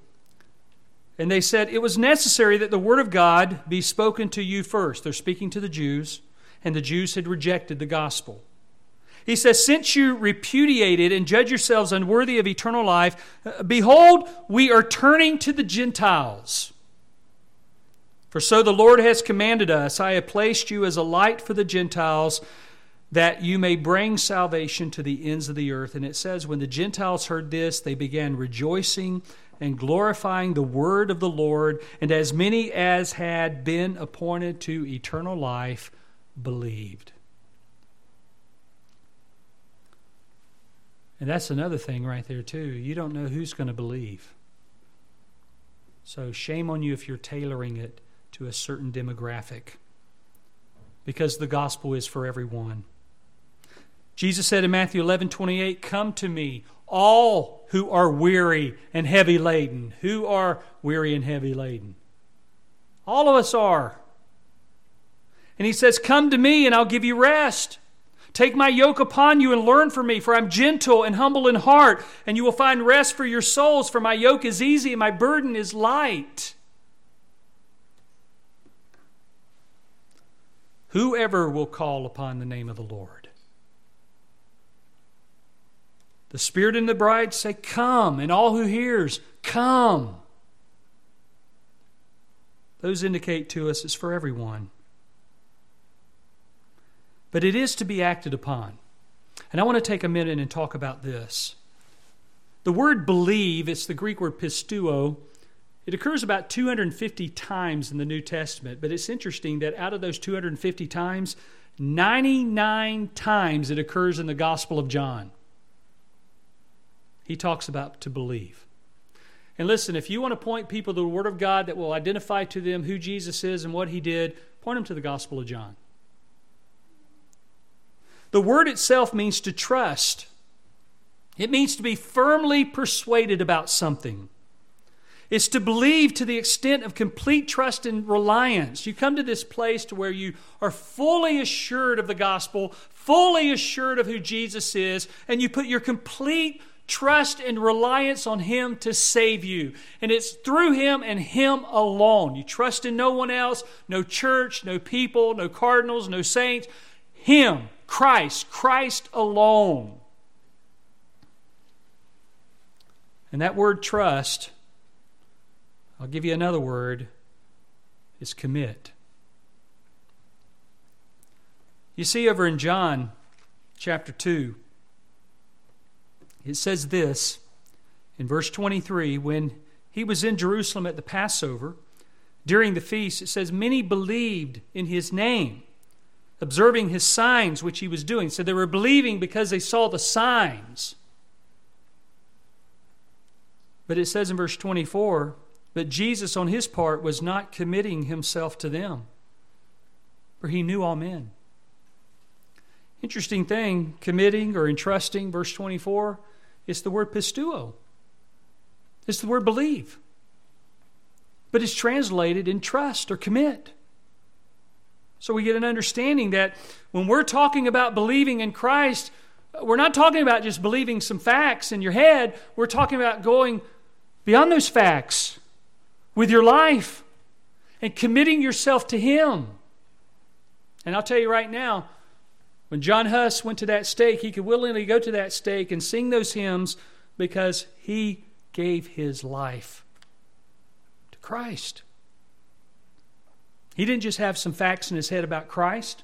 and they said, It was necessary that the word of God be spoken to you first. They're speaking to the Jews, and the Jews had rejected the gospel. He says, Since you repudiated and judge yourselves unworthy of eternal life, uh, behold, we are turning to the Gentiles. For so the Lord has commanded us I have placed you as a light for the Gentiles that you may bring salvation to the ends of the earth. And it says, when the Gentiles heard this, they began rejoicing and glorifying the word of the Lord, and as many as had been appointed to eternal life believed. And that's another thing right there, too. You don't know who's going to believe. So, shame on you if you're tailoring it to a certain demographic because the gospel is for everyone. Jesus said in Matthew 11 28, Come to me, all who are weary and heavy laden. Who are weary and heavy laden? All of us are. And he says, Come to me and I'll give you rest. Take my yoke upon you and learn from me, for I'm gentle and humble in heart, and you will find rest for your souls, for my yoke is easy and my burden is light. Whoever will call upon the name of the Lord. The Spirit and the bride say, Come, and all who hears, come. Those indicate to us it's for everyone. But it is to be acted upon. And I want to take a minute and talk about this. The word believe, it's the Greek word pisteuo. It occurs about 250 times in the New Testament, but it's interesting that out of those 250 times, 99 times it occurs in the Gospel of John. He talks about to believe. And listen, if you want to point people to the Word of God that will identify to them who Jesus is and what He did, point them to the Gospel of John. The word itself means to trust, it means to be firmly persuaded about something. It's to believe to the extent of complete trust and reliance. You come to this place to where you are fully assured of the gospel, fully assured of who Jesus is, and you put your complete trust and reliance on Him to save you. And it's through Him and Him alone. You trust in no one else, no church, no people, no cardinals, no saints. Him, Christ, Christ alone. And that word trust, I'll give you another word, is commit. You see over in John chapter 2, it says this in verse 23 when he was in Jerusalem at the Passover, during the feast, it says, Many believed in his name, observing his signs which he was doing. So they were believing because they saw the signs. But it says in verse 24, But Jesus on his part was not committing himself to them, for he knew all men. Interesting thing, committing or entrusting, verse 24, it's the word pisteuo. It's the word believe. But it's translated in trust or commit. So we get an understanding that when we're talking about believing in Christ, we're not talking about just believing some facts in your head. We're talking about going beyond those facts with your life and committing yourself to Him. And I'll tell you right now, when John Huss went to that stake, he could willingly go to that stake and sing those hymns because he gave his life to Christ. He didn't just have some facts in his head about Christ,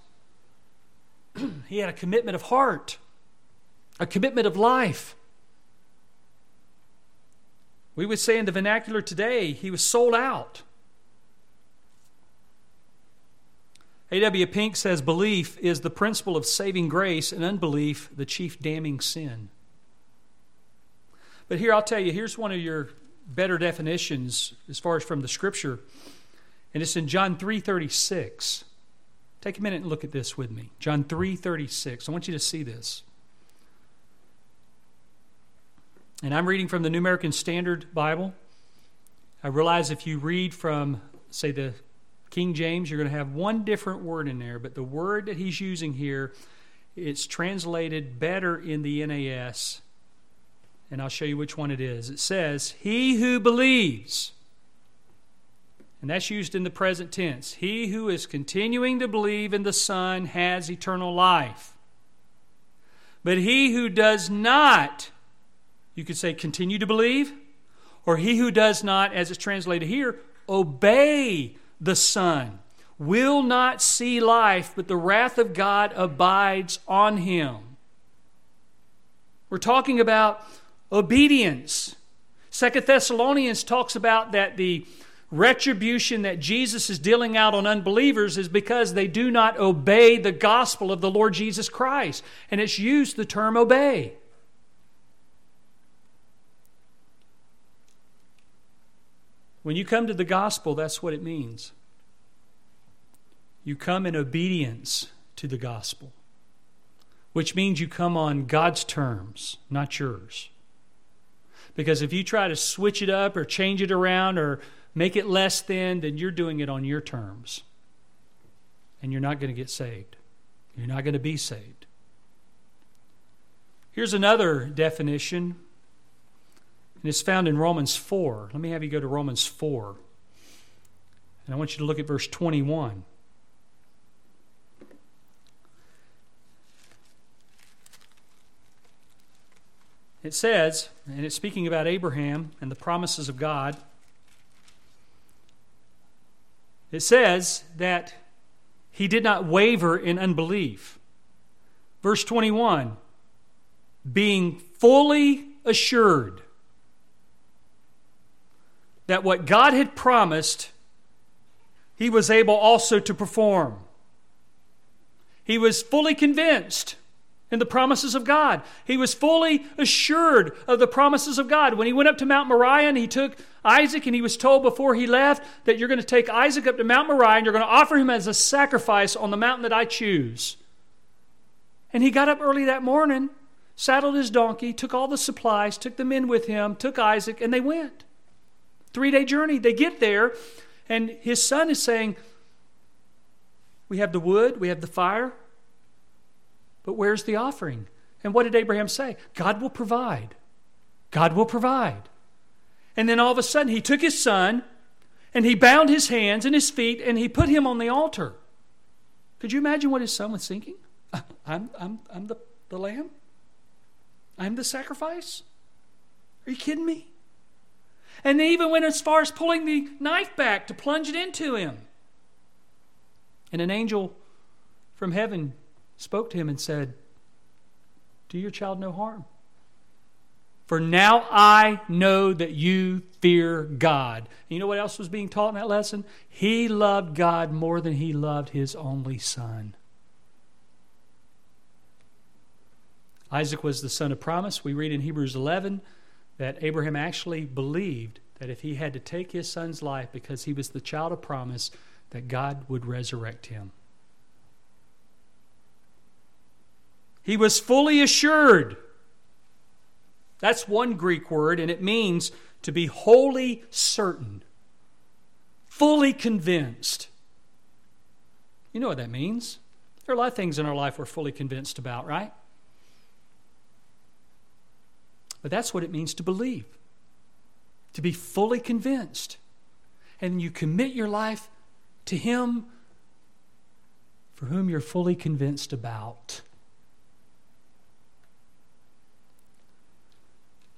he had a commitment of heart, a commitment of life. We would say in the vernacular today, he was sold out. A.W. Pink says belief is the principle of saving grace and unbelief the chief damning sin. But here I'll tell you, here's one of your better definitions as far as from the scripture. And it's in John 3:36. Take a minute and look at this with me. John 3:36. I want you to see this. And I'm reading from the New American Standard Bible. I realize if you read from say the King James, you're going to have one different word in there, but the word that he's using here, it's translated better in the NAS. And I'll show you which one it is. It says, He who believes, and that's used in the present tense. He who is continuing to believe in the Son has eternal life. But he who does not, you could say, continue to believe, or he who does not, as it's translated here, obey the Son, will not see life, but the wrath of God abides on him. We're talking about obedience. Second Thessalonians talks about that the retribution that Jesus is dealing out on unbelievers is because they do not obey the gospel of the Lord Jesus Christ. And it's used the term obey. When you come to the gospel, that's what it means. You come in obedience to the gospel, which means you come on God's terms, not yours. Because if you try to switch it up or change it around or make it less than, then you're doing it on your terms. And you're not going to get saved. You're not going to be saved. Here's another definition, and it's found in Romans 4. Let me have you go to Romans 4. And I want you to look at verse 21. It says, and it's speaking about Abraham and the promises of God, it says that he did not waver in unbelief. Verse 21 being fully assured that what God had promised, he was able also to perform. He was fully convinced in the promises of God. He was fully assured of the promises of God. When he went up to Mount Moriah and he took Isaac, and he was told before he left that you're going to take Isaac up to Mount Moriah and you're going to offer him as a sacrifice on the mountain that I choose. And he got up early that morning, saddled his donkey, took all the supplies, took the men with him, took Isaac, and they went. Three day journey. They get there, and his son is saying, We have the wood, we have the fire, but where's the offering? And what did Abraham say? God will provide. God will provide. And then all of a sudden, he took his son and he bound his hands and his feet and he put him on the altar. Could you imagine what his son was thinking? Uh, I'm, I'm, I'm the, the lamb? I'm the sacrifice? Are you kidding me? And they even went as far as pulling the knife back to plunge it into him. And an angel from heaven spoke to him and said, Do your child no harm. For now I know that you fear God. You know what else was being taught in that lesson? He loved God more than he loved his only son. Isaac was the son of promise. We read in Hebrews 11 that Abraham actually believed that if he had to take his son's life because he was the child of promise, that God would resurrect him. He was fully assured. That's one Greek word, and it means to be wholly certain, fully convinced. You know what that means. There are a lot of things in our life we're fully convinced about, right? But that's what it means to believe, to be fully convinced. And you commit your life to Him for whom you're fully convinced about.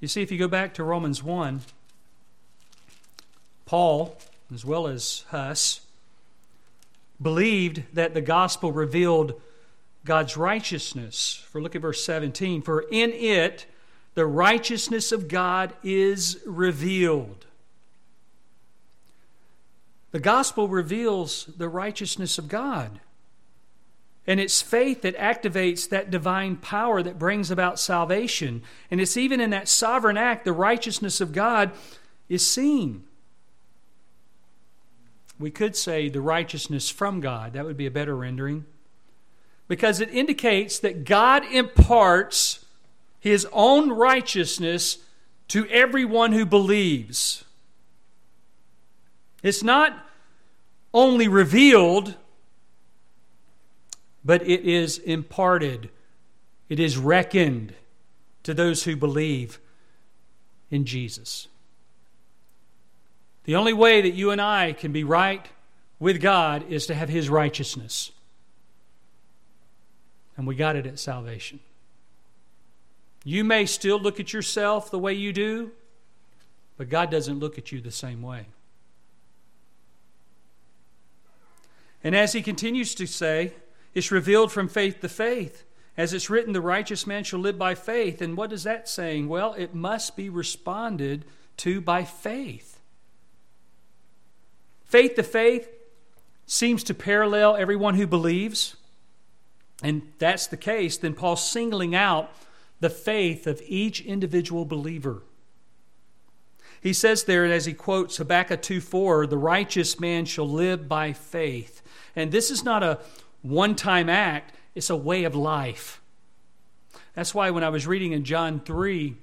You see, if you go back to Romans 1, Paul, as well as Huss, believed that the gospel revealed God's righteousness. For look at verse 17. For in it the righteousness of God is revealed. The gospel reveals the righteousness of God. And it's faith that activates that divine power that brings about salvation. And it's even in that sovereign act, the righteousness of God is seen. We could say the righteousness from God. That would be a better rendering. Because it indicates that God imparts his own righteousness to everyone who believes. It's not only revealed but it is imparted, it is reckoned to those who believe in Jesus. The only way that you and I can be right with God is to have His righteousness. And we got it at salvation. You may still look at yourself the way you do, but God doesn't look at you the same way. And as he continues to say, it's revealed from faith to faith. As it's written, the righteous man shall live by faith. And what is that saying? Well, it must be responded to by faith. Faith to faith seems to parallel everyone who believes. And that's the case, then Paul's singling out the faith of each individual believer. He says there, and as he quotes Habakkuk 2 4, the righteous man shall live by faith. And this is not a one time act, it's a way of life. That's why when I was reading in John 3,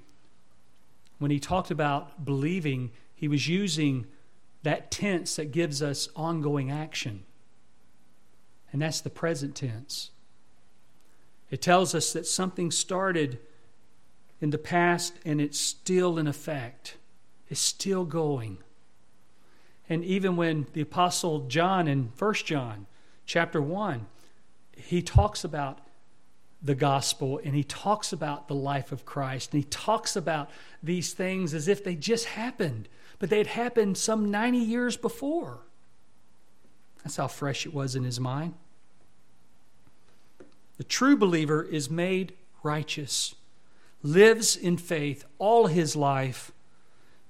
when he talked about believing, he was using that tense that gives us ongoing action. And that's the present tense. It tells us that something started in the past and it's still in effect. It's still going. And even when the apostle John in 1 John chapter 1 he talks about the gospel and he talks about the life of Christ and he talks about these things as if they just happened, but they had happened some 90 years before. That's how fresh it was in his mind. The true believer is made righteous, lives in faith all his life.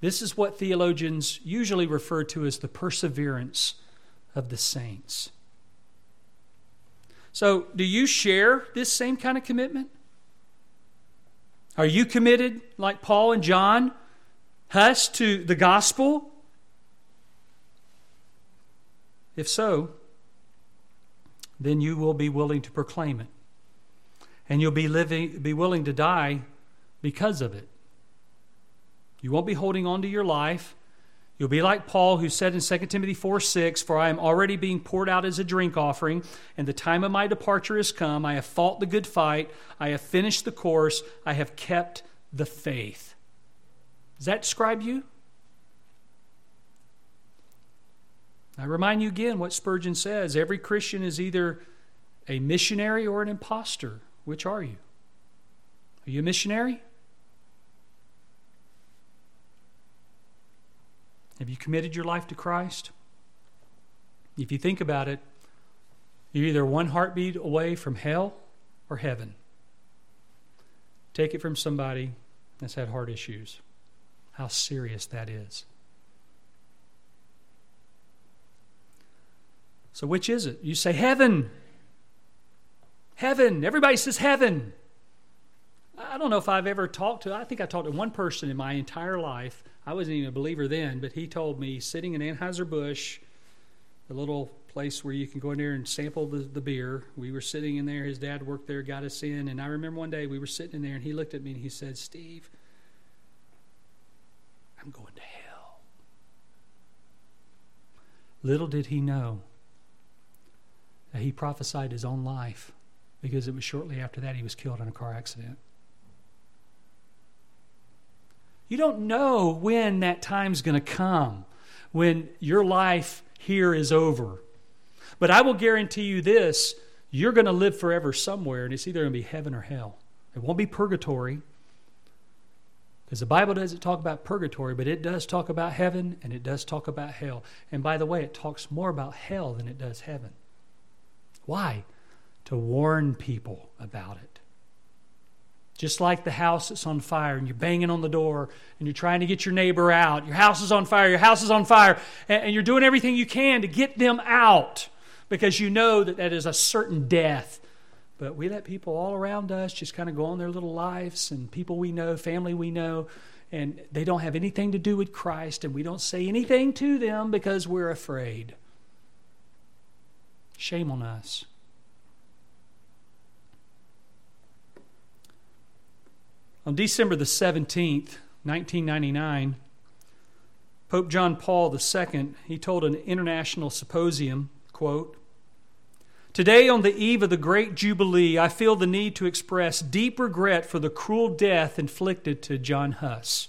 This is what theologians usually refer to as the perseverance of the saints. So, do you share this same kind of commitment? Are you committed, like Paul and John Huss, to the gospel? If so, then you will be willing to proclaim it. And you'll be, living, be willing to die because of it. You won't be holding on to your life. You'll be like Paul, who said in 2 Timothy 4 6, For I am already being poured out as a drink offering, and the time of my departure is come. I have fought the good fight. I have finished the course. I have kept the faith. Does that describe you? I remind you again what Spurgeon says every Christian is either a missionary or an impostor. Which are you? Are you a missionary? Have you committed your life to Christ? If you think about it, you're either one heartbeat away from hell or heaven. Take it from somebody that's had heart issues. How serious that is. So, which is it? You say heaven. Heaven. Everybody says heaven. I don't know if I've ever talked to, I think I talked to one person in my entire life I wasn't even a believer then, but he told me sitting in Anheuser-Busch, the little place where you can go in there and sample the, the beer. We were sitting in there. His dad worked there, got us in. And I remember one day we were sitting in there and he looked at me and he said, Steve, I'm going to hell. Little did he know Uh, he prophesied his own life because it was shortly after that he was killed in a car accident. You don't know when that time's going to come, when your life here is over. But I will guarantee you this you're going to live forever somewhere, and it's either going to be heaven or hell. It won't be purgatory. Because the Bible doesn't talk about purgatory, but it does talk about heaven and it does talk about hell. And by the way, it talks more about hell than it does heaven. Why? To warn people about it. Just like the house that's on fire and you're banging on the door and you're trying to get your neighbor out. Your house is on fire, your house is on fire, and, you're doing everything you can to get them out because you know that that is a certain death. But we let people all around us just kind of go on their little lives and people we know, family we know, and they don't have anything to do with Christ and we don't say anything to them because we're afraid. Shame on us. On December the 17th, 1999, Pope John Paul II, he told an international symposium, quote, Today, on the eve of the great Jubilee, I feel the need to express deep regret for the cruel death inflicted to John Huss.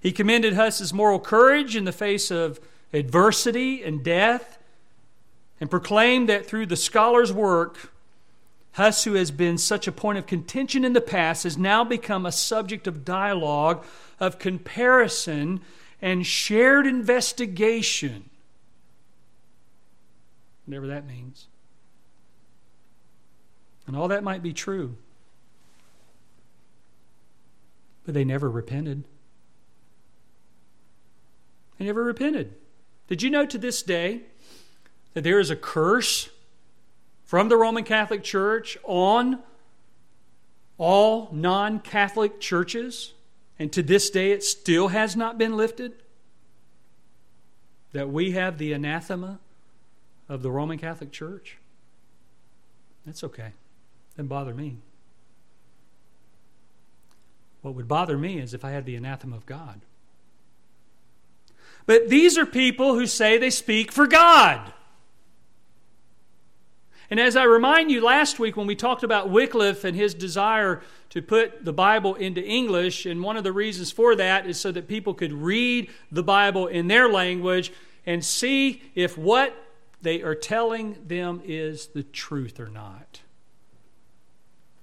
He commended Huss's moral courage in the face of adversity and death and proclaimed that through the scholar's work, Huss, who has been such a point of contention in the past, has now become a subject of dialogue, of comparison, and shared investigation. Whatever that means. And all that might be true. But they never repented. They never repented. Did you know to this day that there is a curse from the Roman Catholic Church on all non Catholic churches, and to this day it still has not been lifted, that we have the anathema of the Roman Catholic Church. That's okay. Doesn't bother me. What would bother me is if I had the anathema of God. But these are people who say they speak for God. And as I remind you last week when we talked about Wycliffe and his desire to put the Bible into English, and one of the reasons for that is so that people could read the Bible in their language and see if what they are telling them is the truth or not.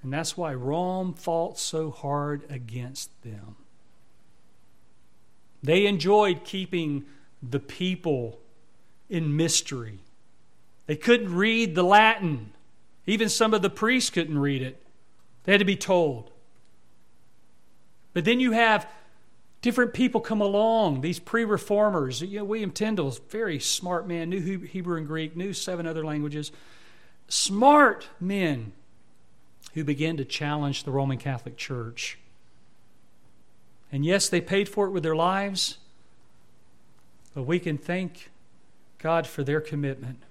And that's why Rome fought so hard against them. They enjoyed keeping the people in mystery. They couldn't read the Latin. Even some of the priests couldn't read it. They had to be told. But then you have different people come along, these pre reformers. You know, William Tyndale's very smart man, knew Hebrew and Greek, knew seven other languages. Smart men who began to challenge the Roman Catholic Church. And yes, they paid for it with their lives, but we can thank God for their commitment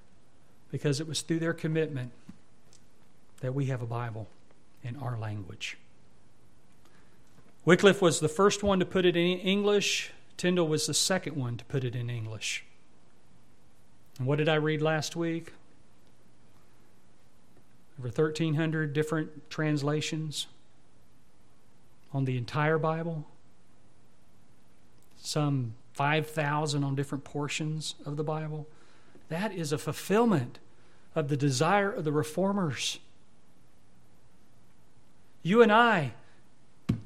because it was through their commitment that we have a Bible in our language. Wycliffe was the first one to put it in English. Tyndale was the second one to put it in English. And what did I read last week? Over 1,300 different translations on the entire Bible, some 5,000 on different portions of the Bible. That is a fulfillment of the desire of the reformers. You and I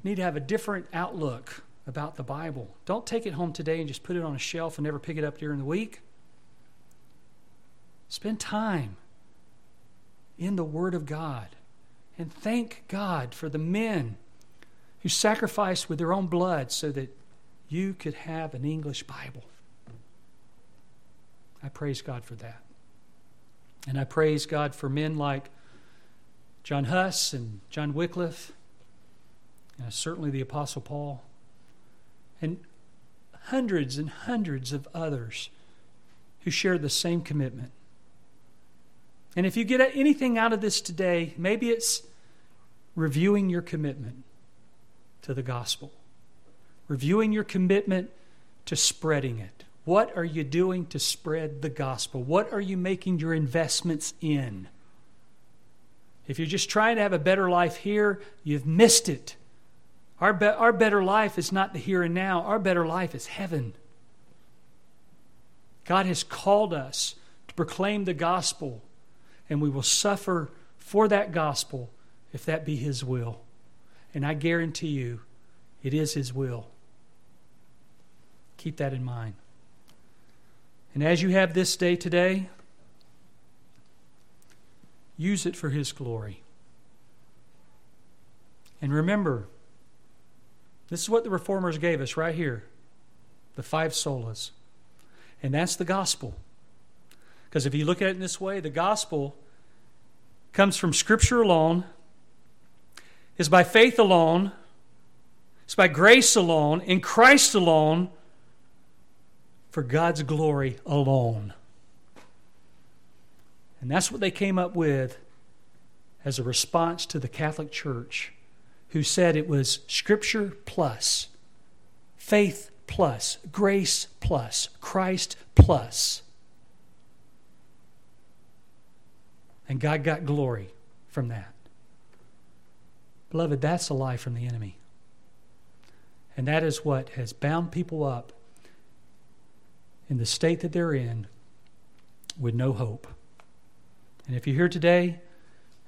need to have a different outlook about the Bible. Don't take it home today and just put it on a shelf and never pick it up during the week. Spend time in the Word of God and thank God for the men who sacrificed with their own blood so that you could have an English Bible. I praise God for that. And I praise God for men like John Huss and John Wycliffe, and certainly the Apostle Paul, and hundreds and hundreds of others who share the same commitment. And if you get anything out of this today, maybe it's reviewing your commitment to the gospel, reviewing your commitment to spreading it. What are you doing to spread the gospel? What are you making your investments in? If you're just trying to have a better life here, you've missed it. Our, be- our better life is not the here and now, our better life is heaven. God has called us to proclaim the gospel, and we will suffer for that gospel if that be His will. And I guarantee you, it is His will. Keep that in mind. And as you have this day today, use it for His glory. And remember, this is what the reformers gave us right here the five solas. And that's the gospel. Because if you look at it in this way, the gospel comes from Scripture alone, is by faith alone, it's by grace alone, in Christ alone for God's glory alone. And that's what they came up with as a response to the Catholic Church, who said it was Scripture plus, faith plus, grace plus, Christ plus. And God got glory from that. Beloved, that's a lie from the enemy. And that is what has bound people up in the state that they're in with no hope. And if you're here today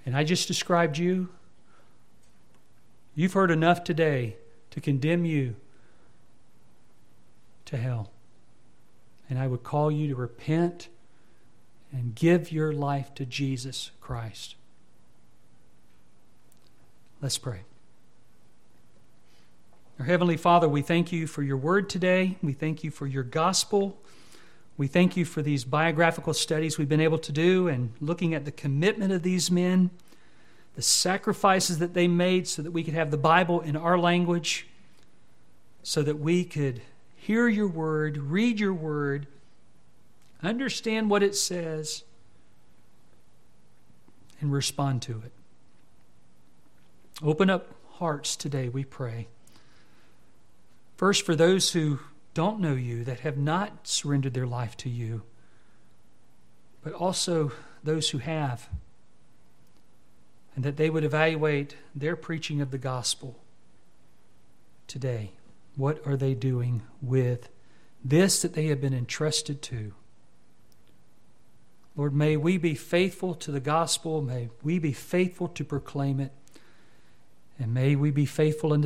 and I just described you, you've heard enough today to condemn you to hell. And I would call you to repent and give your life to Jesus Christ. Let's pray. Our Heavenly Father, we thank you for your word today. We thank you for your gospel. We thank you for these biographical studies we've been able to do and looking at the commitment of these men, the sacrifices that they made so that we could have the Bible in our language, so that we could hear your word, read your word, understand what it says, and respond to it. Open up hearts today, we pray. First, for those who don't know you, that have not surrendered their life to you, but also those who have. and that they would evaluate their preaching of the gospel today. What are they doing with this that they have been entrusted to? Lord, may we be faithful to the gospel. May we be faithful to proclaim it. And may we be faithful in